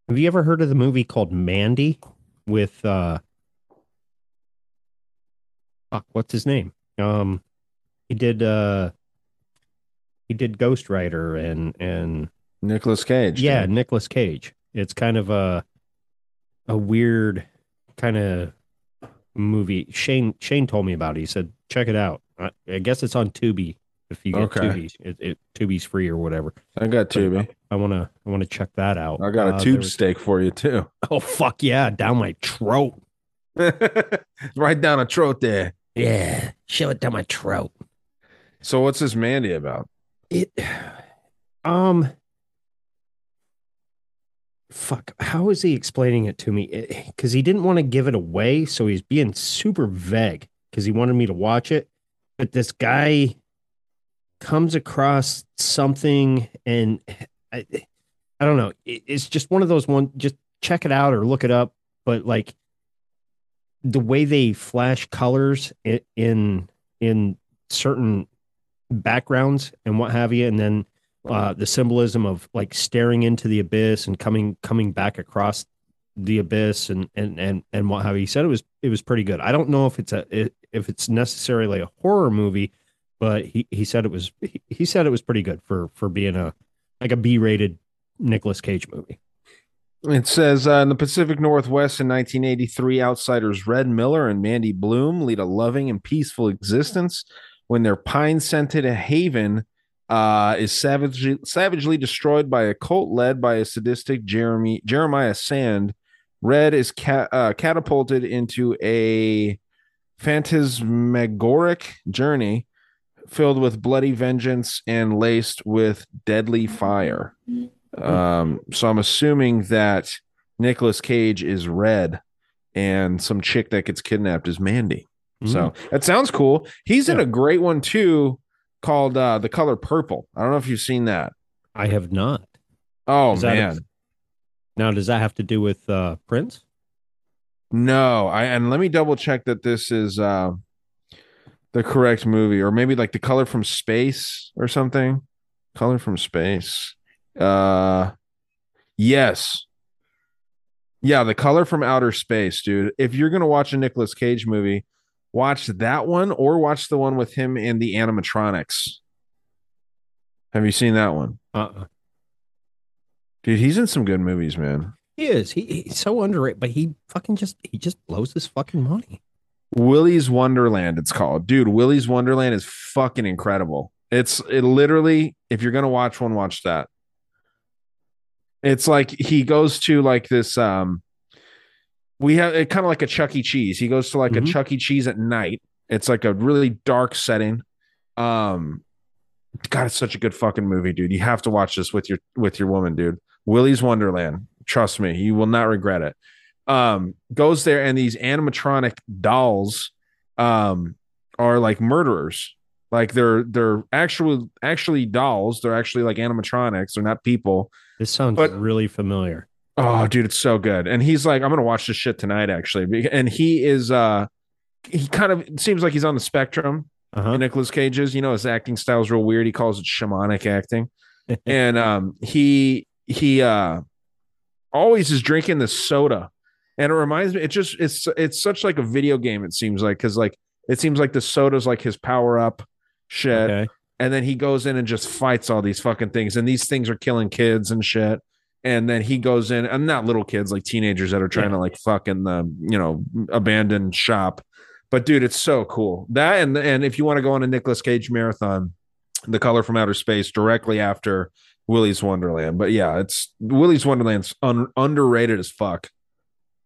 have you ever heard of the movie called Mandy with uh fuck, what's his name? Um he did uh he did Ghost Rider and and Nicolas Cage. yeah, Nicolas Cage. It's kind of a a weird kind of movie. Shane Shane told me about it. He said check it out. I, I guess it's on Tubi. If you get Okay. Tubi, it, it Tubi's free or whatever. I got Tubi. I wanna I wanna check that out. I got a Uh, tube was- steak for you too. Oh fuck yeah, down my throat. right down a throat there. Yeah, shove it down my throat. So what's this Mandy about? It um fuck, how is he explaining it to me? Eh, eh, cuz he didn't want to give it away, so he's being super vague cuz he wanted me to watch it. But this guy comes across something and I, I don't know. It- It's just one of those one just check it out or look it up, but like the way they flash colors in in certain backgrounds and what have you and then uh the symbolism of like staring into the abyss and coming coming back across the abyss and and and and what have you. He said it was it was pretty good. I don't know if it's a if it's necessarily a horror movie but he he said it was he, he said it was pretty good for for being a like a b-rated Nicolas Cage movie. It says uh, in the Pacific Northwest in 1983, outsiders Red Miller and Mandy Bloom lead a loving and peaceful existence when their pine scented a haven uh, is savagely, savagely destroyed by a cult led by a sadistic Jeremy Jeremiah Sand. Red is ca- uh, catapulted into a phantasmagoric journey filled with bloody vengeance and laced with deadly fire. Um, so I'm assuming that Nicolas Cage is Red, and some chick that gets kidnapped is Mandy. So that sounds cool. He's in a great one too, called uh, "The Color Purple." I don't know if you've seen that. I have not. Oh Is man, Now, does that have to do with uh, Prince? no. I and let me double check that this is uh, the correct movie, or maybe like "The Color from Space" or something. Color from Space. Uh, yes. Yeah, the color from outer space, dude. If you're gonna watch a Nicolas Cage movie, watch that one or watch the one with him in the animatronics. Have you seen that one? Uh-uh. Dude, he's in some good movies, man. He is. He, he's so underrated, but he fucking just he just blows his fucking money. Willy's Wonderland, it's called. Dude, Willy's Wonderland is fucking incredible. It's it literally, if you're gonna watch one, watch that. It's like he goes to like this um we have it kind of like a Chuck E. Cheese. He goes to like a Chuck E. Cheese at night. It's like a really dark setting. Um God, it's such a good fucking movie, dude. You have to watch this with your with your woman, dude. Willy's Wonderland. Trust me, you will not regret it. Um, goes there and these animatronic dolls um are like murderers. Like they're they're actually actually dolls. They're actually like animatronics. They're not people. This sounds really familiar. Oh, dude, it's so good. And he's like, I'm gonna watch this shit tonight, actually. And he is uh he kind of seems like he's on the spectrum. Uh-huh. Nicolas Cage's, you know, his acting style's real weird. He calls it shamanic acting. and um he he uh always is drinking this soda. And it reminds me, it just it's it's such like a video game, it seems like, because like it seems like the soda's like his power up shit. Okay. And then he goes in and just fights all these fucking things. And these things are killing kids and shit. And then he goes in, and not little kids, like teenagers that are trying to like fucking the, you know, abandoned shop. But dude, it's so cool. That and and if you want to go on a Nicolas Cage marathon, The Color from Outer Space directly after Willy's Wonderland. But yeah, it's Willy's Wonderland's un, underrated as fuck.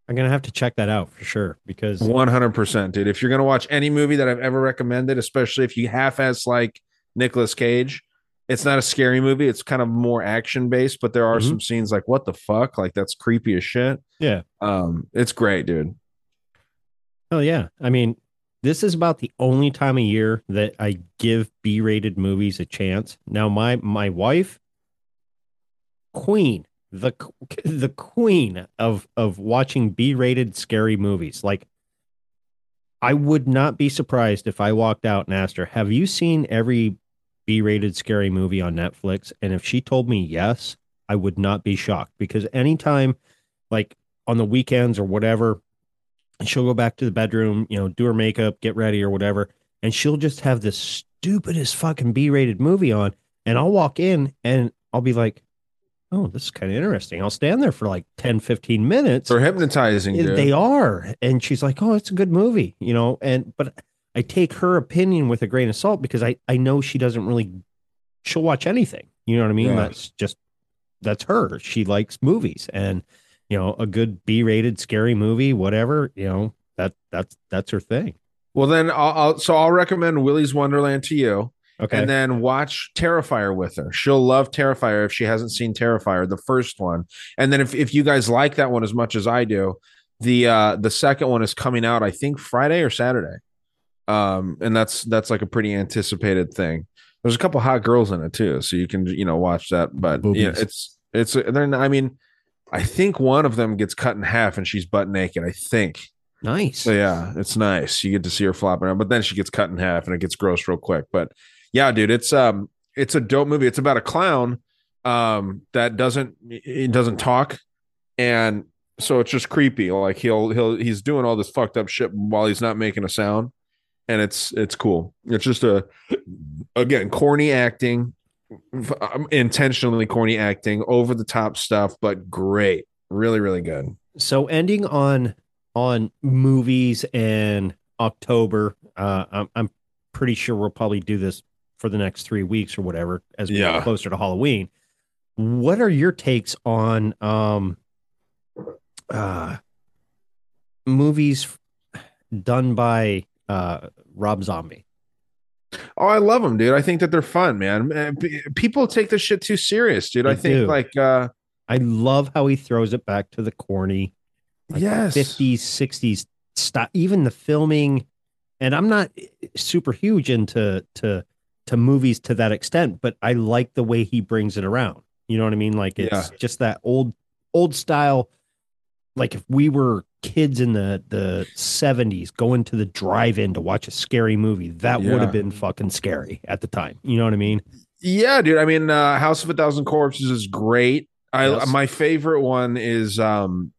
I'm gonna have to check that out for sure because One hundred percent, dude. If you're gonna watch any movie that I've ever recommended, especially if you half-ass like Nicolas Cage, it's not a scary movie. It's kind of more action based, but there are Mhm. some scenes like what the fuck, like that's creepy as shit. yeah, Um, it's great, dude. oh yeah. I mean, this is about the only time of year that I give B-rated movies a chance. Now, my my wife, queen, the the queen of of watching B-rated scary movies. Like, I would not be surprised if I walked out and asked her, "Have you seen every B-rated scary movie on Netflix?" And if she told me yes, I would not be shocked because anytime, like on the weekends or whatever, she'll go back to the bedroom, you know, do her makeup, get ready or whatever, and she'll just have this stupidest fucking B-rated movie on, and I'll walk in and I'll be like, "Oh, this is kind of interesting." I'll stand there for like 10, 15 minutes. They're hypnotizing, dude. They are, and she's like, "Oh, it's a good movie," you know, and but I take her opinion with a grain of salt because I I know she doesn't really she'll watch anything. You know what I mean? Yeah. That's just that's her. She likes movies and you know, a good B-rated scary movie, whatever, you know, that that's that's her thing. Well, then I'll, I'll so I'll recommend Willy's Wonderland to you. Okay. And then watch Terrifier with her. She'll love Terrifier if she hasn't seen Terrifier, the first one. And then if, if you guys like that one as much as I do, the uh the second one is coming out, I think Friday or Saturday. Um, and that's that's like a pretty anticipated thing. There's a couple hot girls in it too, so you can you know watch that. But yeah, it's it's they're I mean, I think one of them gets cut in half and she's butt naked. I think. Nice. So yeah, it's nice. You get to see her flopping around, but then she gets cut in half and it gets gross real quick. But yeah, dude, it's um it's a dope movie. It's about a clown um that doesn't it doesn't talk and so it's just creepy. Like he'll he'll he's doing all this fucked up shit while he's not making a sound. And it's it's cool. It's just a again corny acting, um, intentionally corny acting, over the top stuff, but great. Really, really good. So ending on on movies and October, uh, I'm I'm pretty sure we'll probably do this for the next three weeks or whatever as we Yeah. get closer to Halloween. What are your takes on um uh movies done by uh Rob Zombie? Oh, I love them, dude. I think that they're fun, man. Man, People take this shit too serious, dude. I think do. like uh I love how he throws it back to the corny, like Yes. 50s, 60s style, even the filming. And I'm not super huge into to to movies to that extent, but I like the way he brings it around. You know what I mean? Like it's Yeah. just that old old style. Like if we were kids in the the 70s going to the drive-in to watch a scary movie, that would have been fucking scary at the time. You know what I mean? Yeah, dude. I mean, uh, House of a Thousand Corpses is great. I Yes. my favorite one is um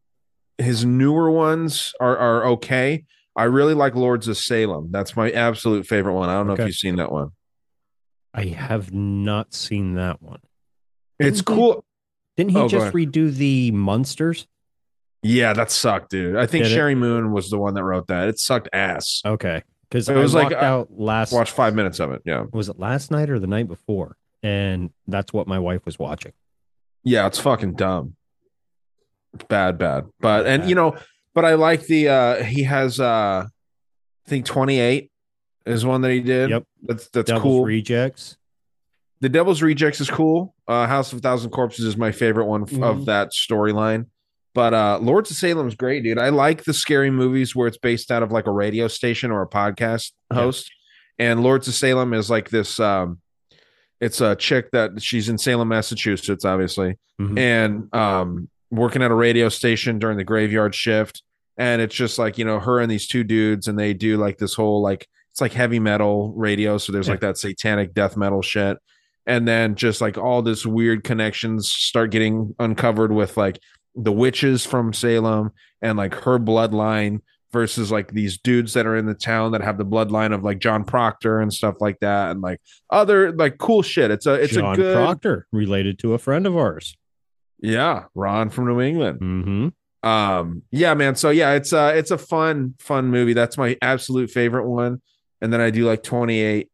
his newer ones are are okay. I really like Lords of Salem. That's my absolute favorite one. I don't know if you've seen that one. I have not seen that one. It's Didn't he- cool. Didn't he Oh, just redo the Monsters? Yeah, that sucked, dude. I think Did it? Sheri Moon was the one that wrote that. It sucked ass. Okay, because It I was like, I out last. Watched five minutes of it. Yeah, Was it last night or the night before? And that's what my wife was watching. yeah, it's fucking dumb. It's bad, bad. But and you know, but I like the uh he has uh I think 28 is one that he did. Yep. That's that's Devil's cool. Rejects. the Devil's Rejects is cool. Uh House of a Thousand Corpses is my favorite one f- of that storyline. But uh Lords of Salem is great, dude. I like the scary movies where it's based out of like a radio station or a podcast host. And Lords of Salem is like this um it's a chick that she's in Salem, Massachusetts, obviously. Mhm. And um working at a radio station during the graveyard shift. And it's just like, you know, her and these two dudes, and they do like this whole like it's like heavy metal radio. So there's Yeah. like that satanic death metal shit. And then just like all this weird connections start getting uncovered with like the witches from Salem and like her bloodline versus like these dudes that are in the town that have the bloodline of like John Proctor and stuff like that and like other like cool shit. It's a it's John a good Proctor, related to a friend of ours. yeah, Ron from New England. Mm-hmm. Um, yeah, man. So yeah, it's uh it's a fun, fun movie. That's my absolute favorite one. And then I do like 28,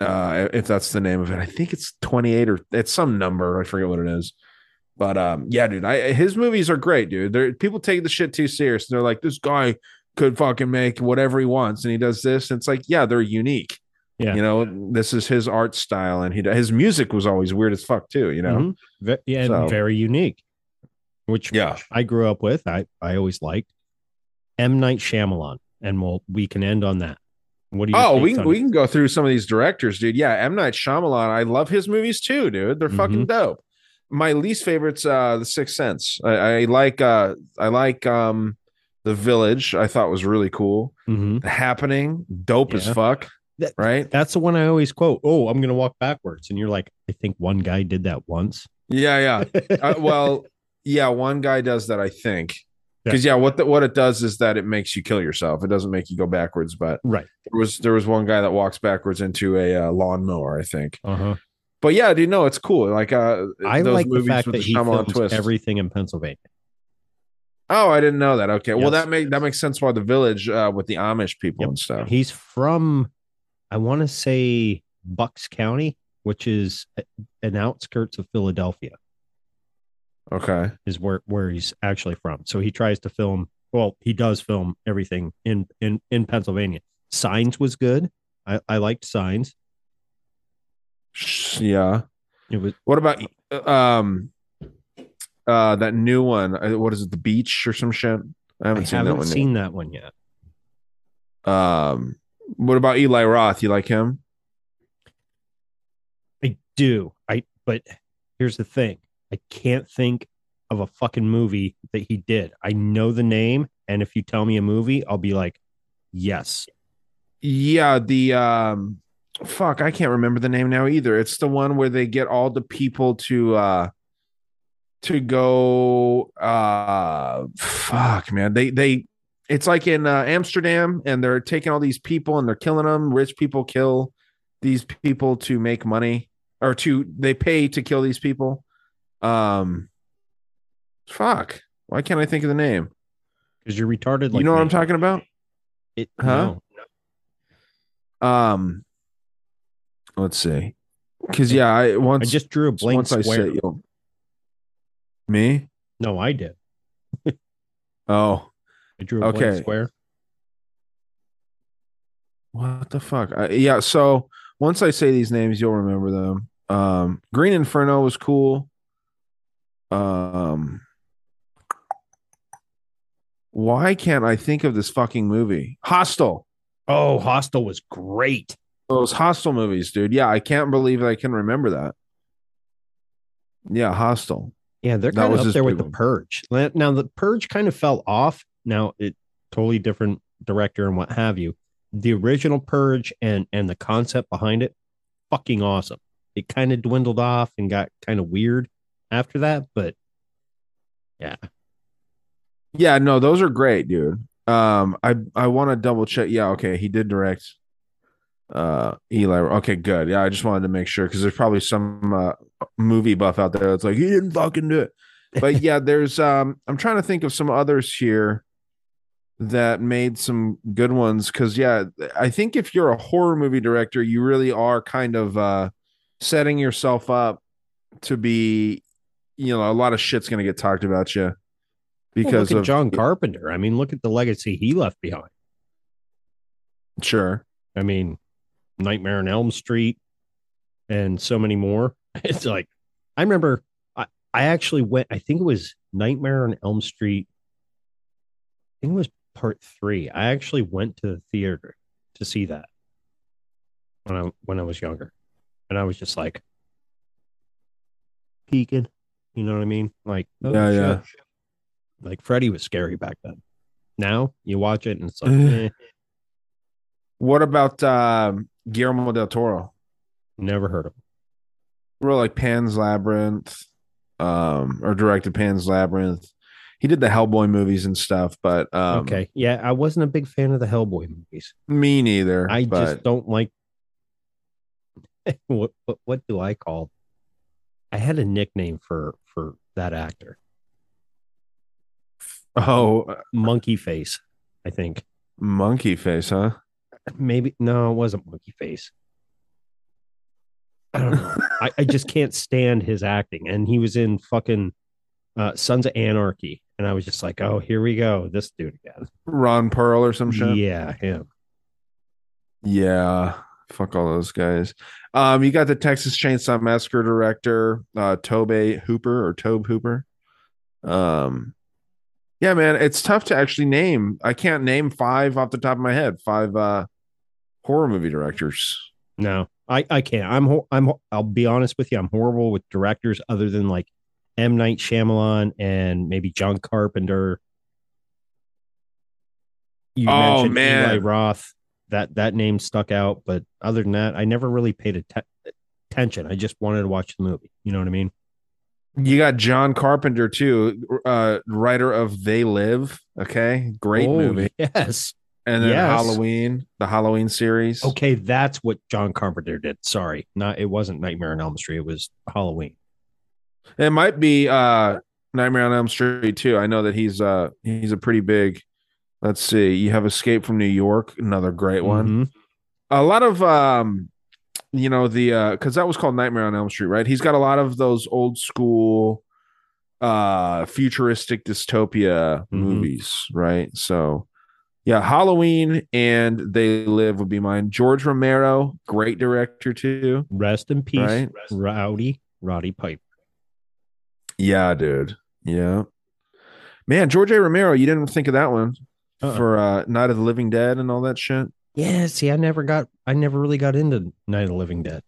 uh, if that's the name of it. I think it's 28 or it's some number. I forget what it is. But um, yeah, dude, I his movies are great, dude. They're people take the shit too serious. They're like, this guy could fucking make whatever he wants, and he does this. And it's like, yeah, they're unique. Yeah. You know, this is his art style, and he his music was always weird as fuck too. You know, Mhm. Yeah, and So- very unique. Which Yeah. I grew up with. I I always liked M Night Shyamalan, and we'll we can end on that. What do you? Oh, we can we can go through some of these directors, dude. Yeah, M Night Shyamalan. I love his movies too, dude. They're fucking dope. My least favorite's uh The Sixth Sense. I, I like uh I like um The Village. I thought was really cool. Mhm. The Happening, dope as fuck. That- right? That's the one I always quote. Oh, I'm gonna walk backwards, and you're like, I think one guy did that once. Yeah, yeah. uh, well, yeah, one guy does that, I think. Because yeah, what the, what it does is that it makes you kill yourself. It doesn't make you go backwards, but Right. there was there was one guy that walks backwards into a uh, lawnmower, I think. Uh huh. But yeah, dude, no, it's cool. Like uh, I those like the fact that he films twist. everything in Pennsylvania. Oh, I didn't know that. Okay, well that make that makes sense why the village uh, with the Amish people and stuff. He's from, I want to say Bucks County, which is an outskirts of Philadelphia. Okay. is where where he's actually from. So he tries to film. Well, he does film everything in in in Pennsylvania. Signs was good. I I liked Signs. Yeah. It was. What about uh, um uh that new one? Uh, What is it? The Beach or some shit? I I haven't seen that haven't one. seen that one yet. Um, what about Eli Roth? You like him? I do. I but here's the thing. I can't think of a fucking movie that he did. I know the name, and if you tell me a movie, I'll be like, yes. Yeah, the um fuck, I can't remember the name now either. It's the one where they get all the people to uh to go uh fuck man. They they it's like in uh, Amsterdam and they're taking all these people and they're killing them. Rich people kill these people to make money or to they pay to kill these people. Um fuck. Why can't I think of the name? Because you're retarded. Like you know what. I'm talking about? It, Huh? no. Um, let's see. Because yeah, I once I just drew a blank once I square. say you'll me. No, I did. Oh, I drew a Okay. blank square. what the fuck? I, yeah. So once I say these names, you'll remember them. Um, Green Inferno was cool. Um, why can't I think of this fucking movie? Hostel. Oh, Hostel was great. Those Hostel movies, dude. Yeah, I can't believe I can remember that. Yeah, Hostel. Yeah, they're kind of up there with big the. Purge. Now the Purge kind of fell off. Now it totally different director and what have you. The original Purge and and the concept behind it, fucking awesome. It kind of dwindled off and got kind of weird after that, but yeah, Yeah, no, those are great, dude. Um, I I want to double check. Yeah, okay, he did direct. Uh, Eli. Okay, good. Yeah, I just wanted to make sure because there's probably some uh, movie buff out there that's like he didn't fucking do it. But yeah, there's um, I'm trying to think of some others here that made some good ones because yeah, I think if you're a horror movie director, you really are kind of uh setting yourself up to be, you know, a lot of shit's gonna get talked about you Well, because at of John Carpenter. I mean, look at the legacy he left behind. Sure. I mean, Nightmare on Elm Street and so many more. It's like I remember I, I actually went, I think it was Nightmare on Elm Street. I think it was part three. I actually went to the theater to see that when I when I was younger. And I was just like peeking. You know what I mean? Like, oh, Yeah, shit. yeah. Like Freddy was scary back then. Now you watch it and it's like, eh, What about um, Guillermo del Toro? never heard of him. Wrote like Pan's Labyrinth, um, or directed Pan's Labyrinth. He did the Hellboy movies and stuff, but um, okay. Yeah, I wasn't a big fan of the Hellboy movies. me neither. I but just don't like what, what what do I call I had a nickname for for that actor. oh, Monkey face, I think. monkey face, huh? Maybe no, it wasn't monkey face. I don't know. I, I just can't stand his acting. And he was in fucking uh, Sons of Anarchy. And I was just like, oh, here we go. This dude again. Ron Pearl or some shit. Yeah, him. Yeah, fuck all those guys. Um, you got the Texas Chainsaw Massacre director, uh, Tobe Hooper or Tobe Hooper. Um, yeah, man, it's tough to actually name. I can't name five off the top of my head. Five uh horror movie directors. No, I, I can't. I'm I'm I'll be honest with you. I'm horrible with directors other than like M Night Shyamalan and maybe John Carpenter. You Oh, mentioned man. Eli Roth. That that name stuck out, but other than that, I never really paid atte- attention. I just wanted to watch the movie. You know what I mean? You got John Carpenter too, uh, writer of They Live. Okay, great Oh, movie. Yes. And then Yes. Halloween, the Halloween series. Okay, that's what John Carpenter did. Sorry, not it wasn't Nightmare on Elm Street. It was Halloween. It might be uh Nightmare on Elm Street too. I know that he's uh he's a pretty big. Let's see. You have Escape from New York, another great one. Mhm. A lot of um you know the uh cuz that was called Nightmare on Elm Street, right? He's got a lot of those old school uh futuristic dystopia Mhm. movies, right? So yeah, Halloween and They Live would be mine. George Romero, great director too. Rest in peace, Right. Rowdy Roddy Piper. Yeah, dude. Yeah. Man, George A. Romero, you didn't think of that one Uh-uh. for uh Night of the Living Dead and all that shit. Yeah, see, I never got, I never really got into Night of the Living Dead.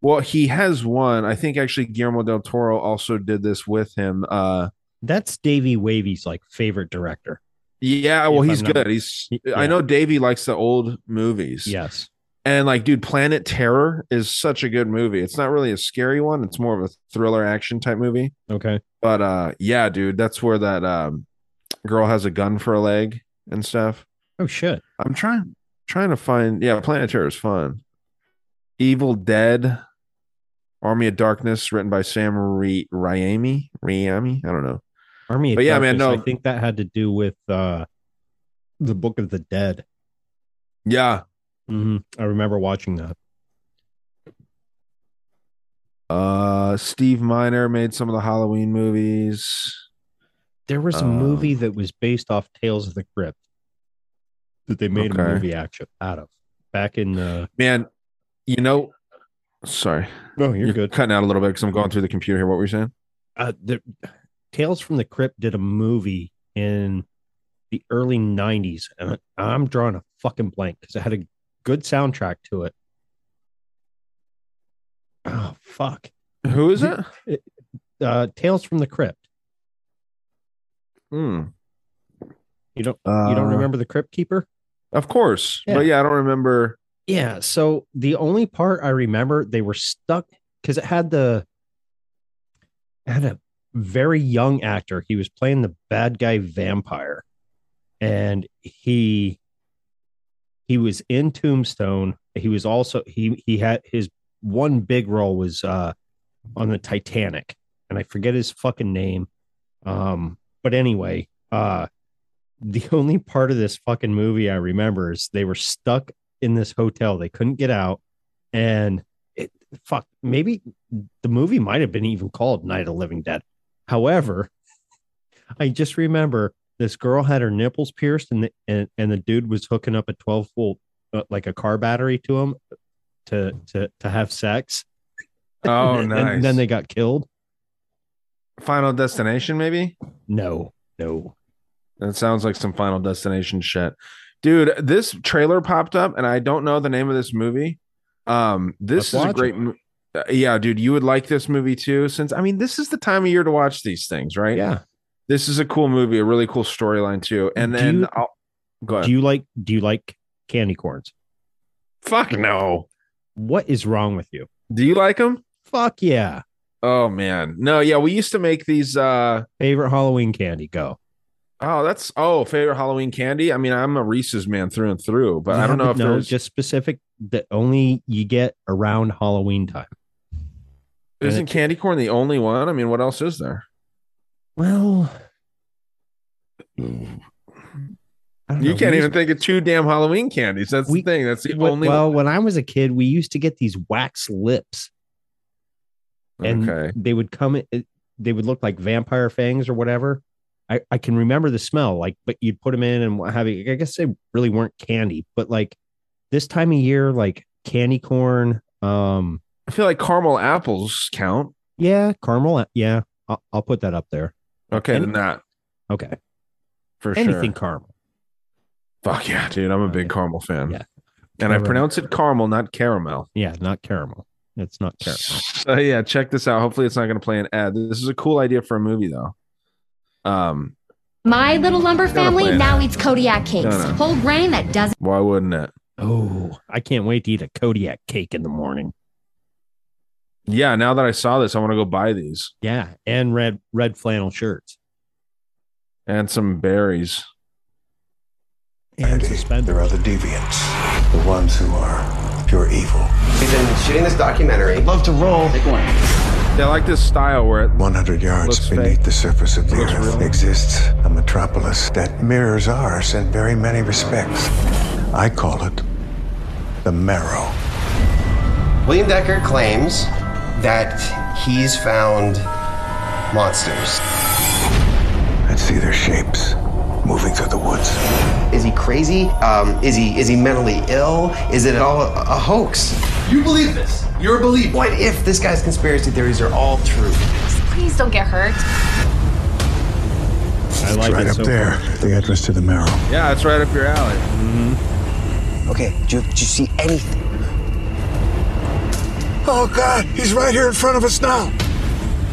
Well, he has one. I think actually Guillermo del Toro also did this with him. Uh That's Davey Wavy's like favorite director. Yeah, well, he's I'm not- good. He's Yeah. I know Davey likes the old movies. Yes. And like, dude, Planet Terror is such a good movie. It's not really a scary one, it's more of a thriller action type movie. Okay. But uh yeah, dude, that's where that um girl has a gun for a leg and stuff. Oh shit. I'm trying trying to find yeah, Planet Terror is fun. Evil Dead, Army of Darkness, written by Sam Raimi. Raimi, I don't know. Army of But yeah, man, no. I think that had to do with uh the Book of the Dead. Yeah. hmm I remember watching that. Uh, Steve Miner made some of the Halloween movies. There was a Um, movie that was based off Tales of the Crypt that they made a movie action out of back in uh Man, you know, sorry. No, you're good. Cutting out a little bit because I'm going through the computer here. What were you saying? uh, the Tales from the Crypt did a movie in the early 90s and I'm drawing a fucking blank because it had a good soundtrack to it. Oh fuck. Who is it? Uh Tales from the Crypt. Hmm. You don't you don't Uh, remember the Crypt Keeper? Of course. Yeah. But yeah, I don't remember. Yeah. So the only part I remember, they were stuck because it had the it had a very young actor. He was playing the bad guy vampire, and he he was in Tombstone. He was also he he had his one big role was uh on the Titanic, and I forget his fucking name. Um, but anyway, uh the only part of this fucking movie I remember is they were stuck in this hotel. They couldn't get out. And it fuck, maybe the movie might have been even called Night of Living Dead. However, I just remember this girl had her nipples pierced and the, and, and the dude was hooking up a 12 volt uh, like a car battery to him to to to have sex. Oh, and, nice. and then they got killed. Final Destination, maybe? No, no. That sounds like some Final Destination shit. Dude, this trailer popped up and I don't know the name of this movie. Um, this Let's is a great it. Uh, yeah, dude, you would like this movie too since I mean, this is the time of year to watch these things, right? Yeah. This is a cool movie, a really cool storyline too. And Do then you- I'll go ahead. Do you like do you like candy corns? Fuck no. What is wrong with you? Do you like them? Fuck yeah. Oh man. No, yeah, we used to make these uh Favorite Halloween candy? Go. oh, that's oh, favorite Halloween candy. I mean, I'm a Reese's man through and through, but I don't know if no, there's just specific that only you get around Halloween time. Isn't candy corn the only one? I mean, what else is there? Well, You know. can't We even used- think of two damn Halloween candies. That's the thing. That's the Well- only well, when I was a kid, we used to get these wax lips, and Okay. they would come. They would look like vampire fangs or whatever. I, I can remember the smell, like, but you'd put them in and what have you. I guess they really weren't candy, but like this time of year, like candy corn. Um, I feel like caramel apples count. yeah, caramel. Yeah, I'll, I'll put that up there. Okay, And- then that Okay, for anything sure. caral. Fuck yeah, dude. I'm a big caramel fan. Yeah. And I pronounce it caramel, not caramel. Yeah, not caramel. It's not caramel. So yeah, check this out. Hopefully it's not gonna play an ad. This is a cool idea for a movie though. Um, My little lumber family now that. eats Kodiak cakes. No, no. Whole grain that doesn't. why wouldn't it? Oh, I can't wait to eat a Kodiak cake in the morning. Yeah, now that I saw this, I want to go buy these Yeah, and red red flannel shirts and some berries. and suspenders. There are the deviants, the ones who are pure evil. We've been shooting this documentary. I'd love to roll. Take one. They like this style where it 100 yards Looks beneath fake. the surface of the Looks earth real. exists a metropolis that mirrors ours in very many respects. I call it the Marrow. William Decker claims that he's found monsters. I'd see their shapes moving through the woods. Is he crazy? Um, is he is he mentally ill? Is it all a, a hoax? You believe this? You're a believer. What if this guy's conspiracy theories are all true? Please don't get hurt. I It's right it up so there, far. the entrance to the Marrow. yeah, it's right up your alley. Okay, did you, did you see anything? Oh God, he's right here in front of us now.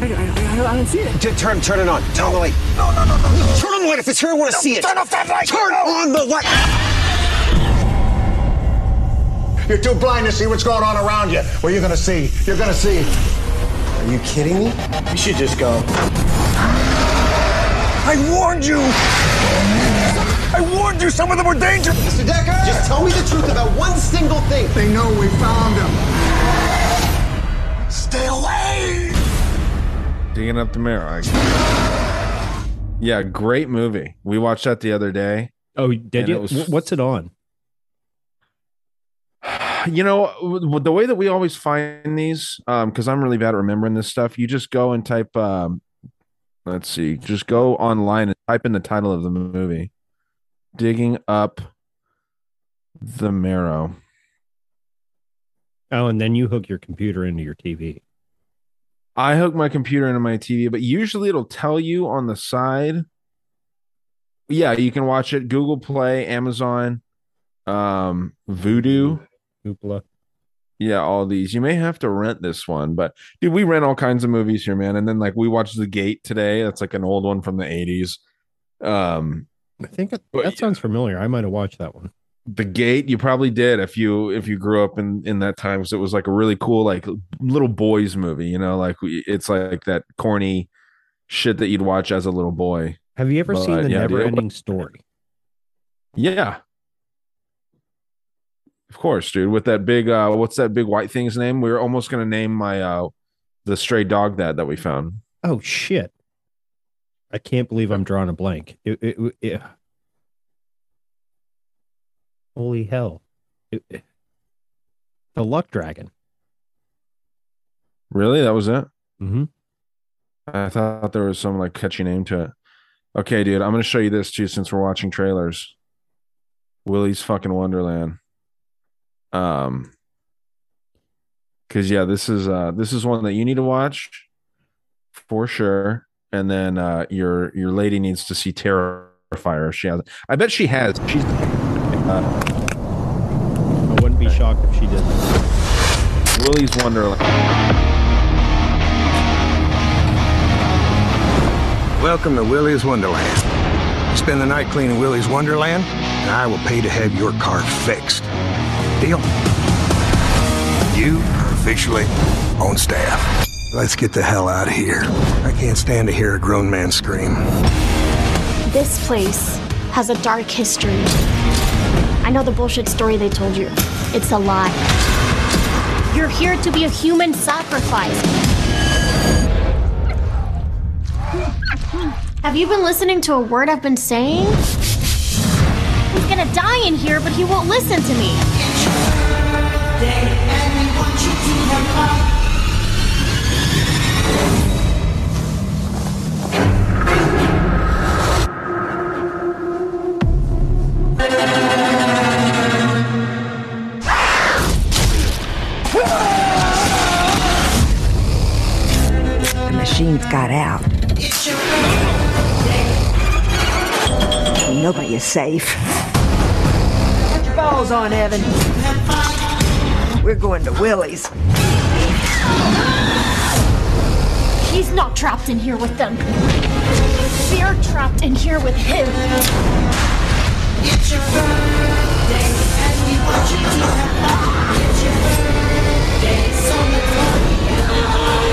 I, I, I, I don't see it. turn, turn it on. Turn on the light. No, no, no, no. Turn on the light if it's here. I want to see it. Turn off that light. Turn on the light. You're too blind to see what's going on around you. Well, you're gonna see. You're gonna see. Are you kidding me? You should just go. I warned you. I warned you. Some of them were dangerous. Mr. Decker, just tell me the truth about one single thing. They know we found him. Stay away. Digging up the Marrow. I- Yeah, great movie. We watched that the other day. Oh, did you? it was- What's it on? You know, the way that we always find these, um, because I'm really bad at remembering this stuff. You just go and type, um, let's see, just go online and type in the title of the movie, "Digging Up the Marrow." Oh, and then you hook your computer into your TV. I hook my computer into my TV, but usually it'll tell you on the side. Yeah, you can watch it Google Play, Amazon, um, Vudu. Hoopla. Yeah, all these. You may have to rent this one, but dude, we rent all kinds of movies here, man. And then like we watched The Gate today. That's like an old one from the 80s. Um I think it, that sounds familiar. I might have watched that one. The Gate, you probably did if you if you grew up in in that time because it was like a really cool like little boys movie, you know, like it's like that corny shit that you'd watch as a little boy. Have you ever seen the yeah, Never Ending Story? Yeah. Of course, dude. With that big uh what's that big white thing's name? We were almost gonna name my uh the stray dog that that we found. Oh shit! I can't believe I'm drawing a blank. It, it, it- holy hell! It- it- the Luck Dragon. Really? That was it? Mm-hmm. I thought there was some like catchy name to it. Okay, dude, I'm gonna show you this too since we're watching trailers. Willy's fucking Wonderland. Um because yeah, this is uh this is one that you need to watch for sure. And then uh your your lady needs to see Terrifier if she has I bet she has. She's uh, I wouldn't be shocked if she didn't. Willy's Wonderland. Welcome to Willy's Wonderland. Spend the night cleaning Willy's Wonderland, and I will pay to have your car fixed. Deal? You are officially on staff. Let's get the hell out of here. I can't stand to hear a grown man scream. This place has a dark history. I know the bullshit story they told you. It's a lie. You're here to be a human sacrifice. Have you been listening to a word I've been saying? He's gonna die in here, but he won't listen to me. The machines got out. Nobody is safe. Put your balls on, Evan. We're going to Willy's. He's not trapped in here with them. We're trapped in here with him. It's your day and the potch is here. It's your day. They're the clown.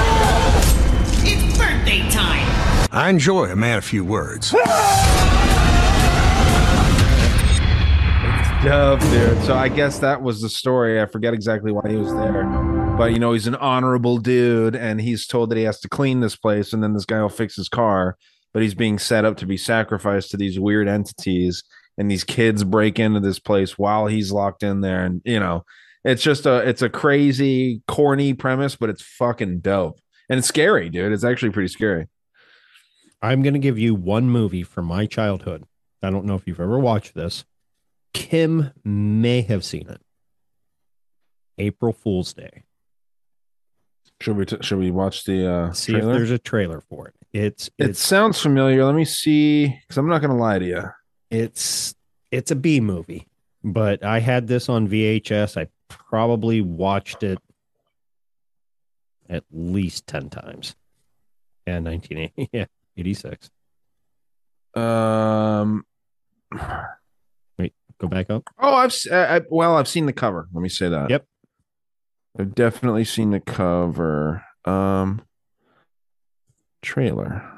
It's birthday time. I enjoy a man a few words. Dope, dude. So I guess that was the story. I forget exactly why he was there. But you know, he's an honorable dude and he's told that he has to clean this place and then this guy will fix his car, but he's being set up to be sacrificed to these weird entities and these kids break into this place while he's locked in there and you know, it's just a it's a crazy corny premise, but it's fucking dope. And it's scary, dude. It's actually pretty scary. I'm going to give you one movie from my childhood. I don't know if you've ever watched this. Kim may have seen it. April Fool's Day. Should we t- should we watch the uh See trailer? if there's a trailer for it. It's it sounds familiar. Let me see cuz I'm not going to lie to you. It's it's a B movie, but I had this on VHS. I probably watched it at least 10 times. Yeah, 1980. Yeah, 86. Um Wait, go back up. Oh, I've I, I- well, I've seen the cover. Let me say that. Yep. I've definitely seen the cover. Um, trailer.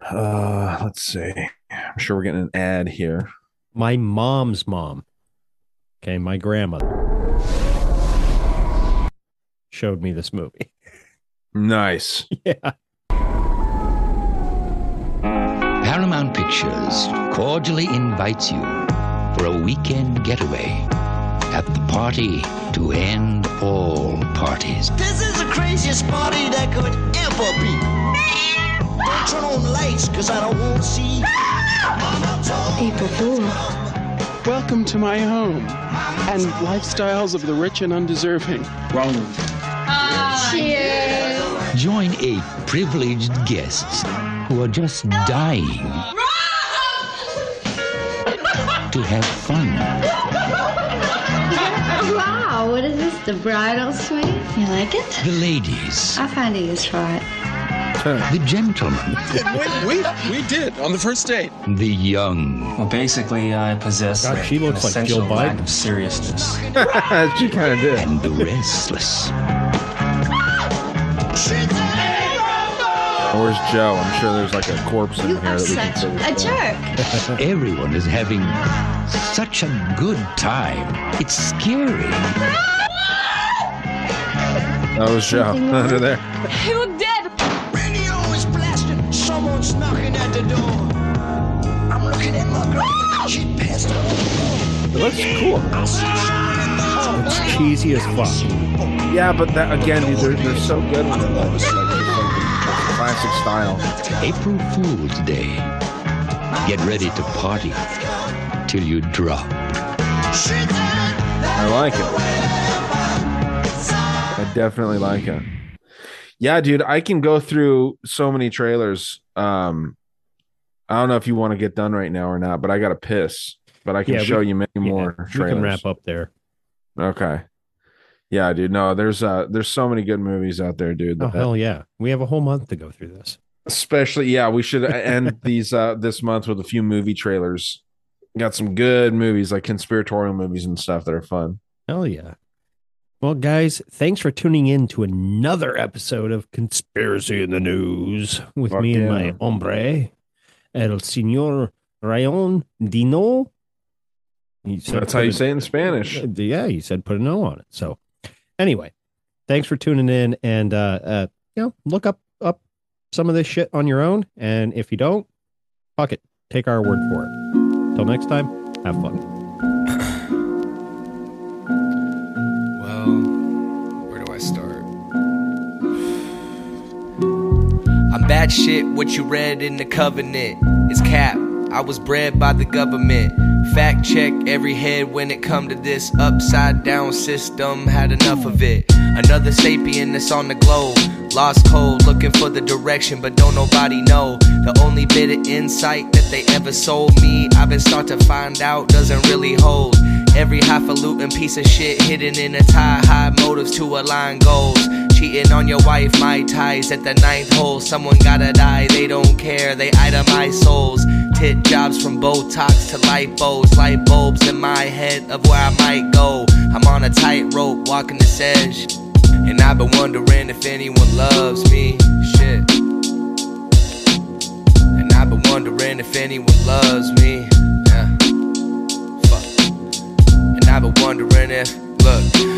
Uh, let's see. I'm sure we're getting an ad here. My mom's mom. Okay, my grandmother showed me this movie. Nice. Yeah. Paramount Pictures cordially invites you for a weekend getaway at the party to end all parties. This is the craziest party that could ever be. Don't turn on the lights, cause I don't want to see. April Fool. Welcome to my home and lifestyles of the rich and undeserving. Wrong. Cheers. Join eight privileged guests who are just dying to have fun. Wow, what is this? The bridal suite? You like it? The ladies, I find a use for it. The gentleman. we, we, we did on the first date. the young. Well, basically, I possess God, she an looks like essential Jill lack of seriousness. she kind of did. And the restless. Where's Joe? I'm sure there's like a corpse in You here are that we such can a jerk. Everyone is having such a good time. It's scary. That was Joe under there. She passed away. It looks cool. It's cheesy as fuck. Yeah, but that again, dude, they're, they're so good with it. Like, it's like, the classic style. April Fool's Day. Get ready to party till you drop. I like it. I definitely like it. Yeah, dude, I can go through so many trailers. Um, I don't know if you want to get done right now or not, but I got to piss. But I can Yeah, we- show you many yeah, more we trailers. can wrap up there. Okay. Yeah, dude. No, there's uh there's so many good movies out there, dude. Oh that- hell yeah, we have a whole month to go through this. especially yeah we should end these uh this month with a few movie trailers got some good movies like conspiratorial movies and stuff that are fun Hell yeah. Well, guys, thanks for tuning in to another episode of Conspiracy in the News with Fuck me and my hombre, El Señor Rayon Dino. He said that's how you a- say it in spanish Yeah, he said put a no on it. So, anyway, thanks for tuning in, and uh, uh, you know, look up up some of this shit on your own, and if you don't, fuck it, take our word for it. Till next time, have fun. Well, I'm bad shit, what you read in the covenant is cap. I was bred by the government. Fact check every head when it come to this upside down system. Had enough of it. Another sapien that's on the globe. Lost cold, looking for the direction, but don't nobody know. The only bit of insight that they ever sold me, I've been start to find out doesn't really hold. Every highfalutin piece of shit hidden in a tie, high motives to align goals. Cheating on your wife, my ties at the ninth hole. Someone gotta die, they don't care, they itemize souls. Tit jobs from Botox to lipos, light bulbs in my head of where I might go. I'm on a tightrope walking this edge, and I've been wondering if anyone loves me. Shit. And I've been wondering if anyone loves me. Yeah. Fuck. And I've been wondering if, look,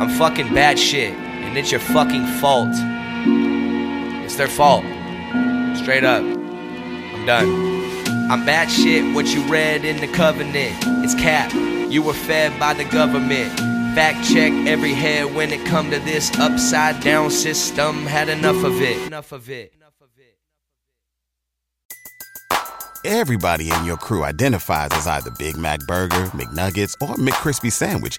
I'm fucking bad shit. And it's your fucking fault. It's their fault. Straight up. I'm done. I'm bad shit, what you read in the covenant. It's cap. You were fed by the government. Fact check every head when it come to this upside down system. Had enough of it. enough of it. Enough of it. Everybody in your crew identifies as either Big Mac Burger, McNuggets, or McCrispy Sandwich.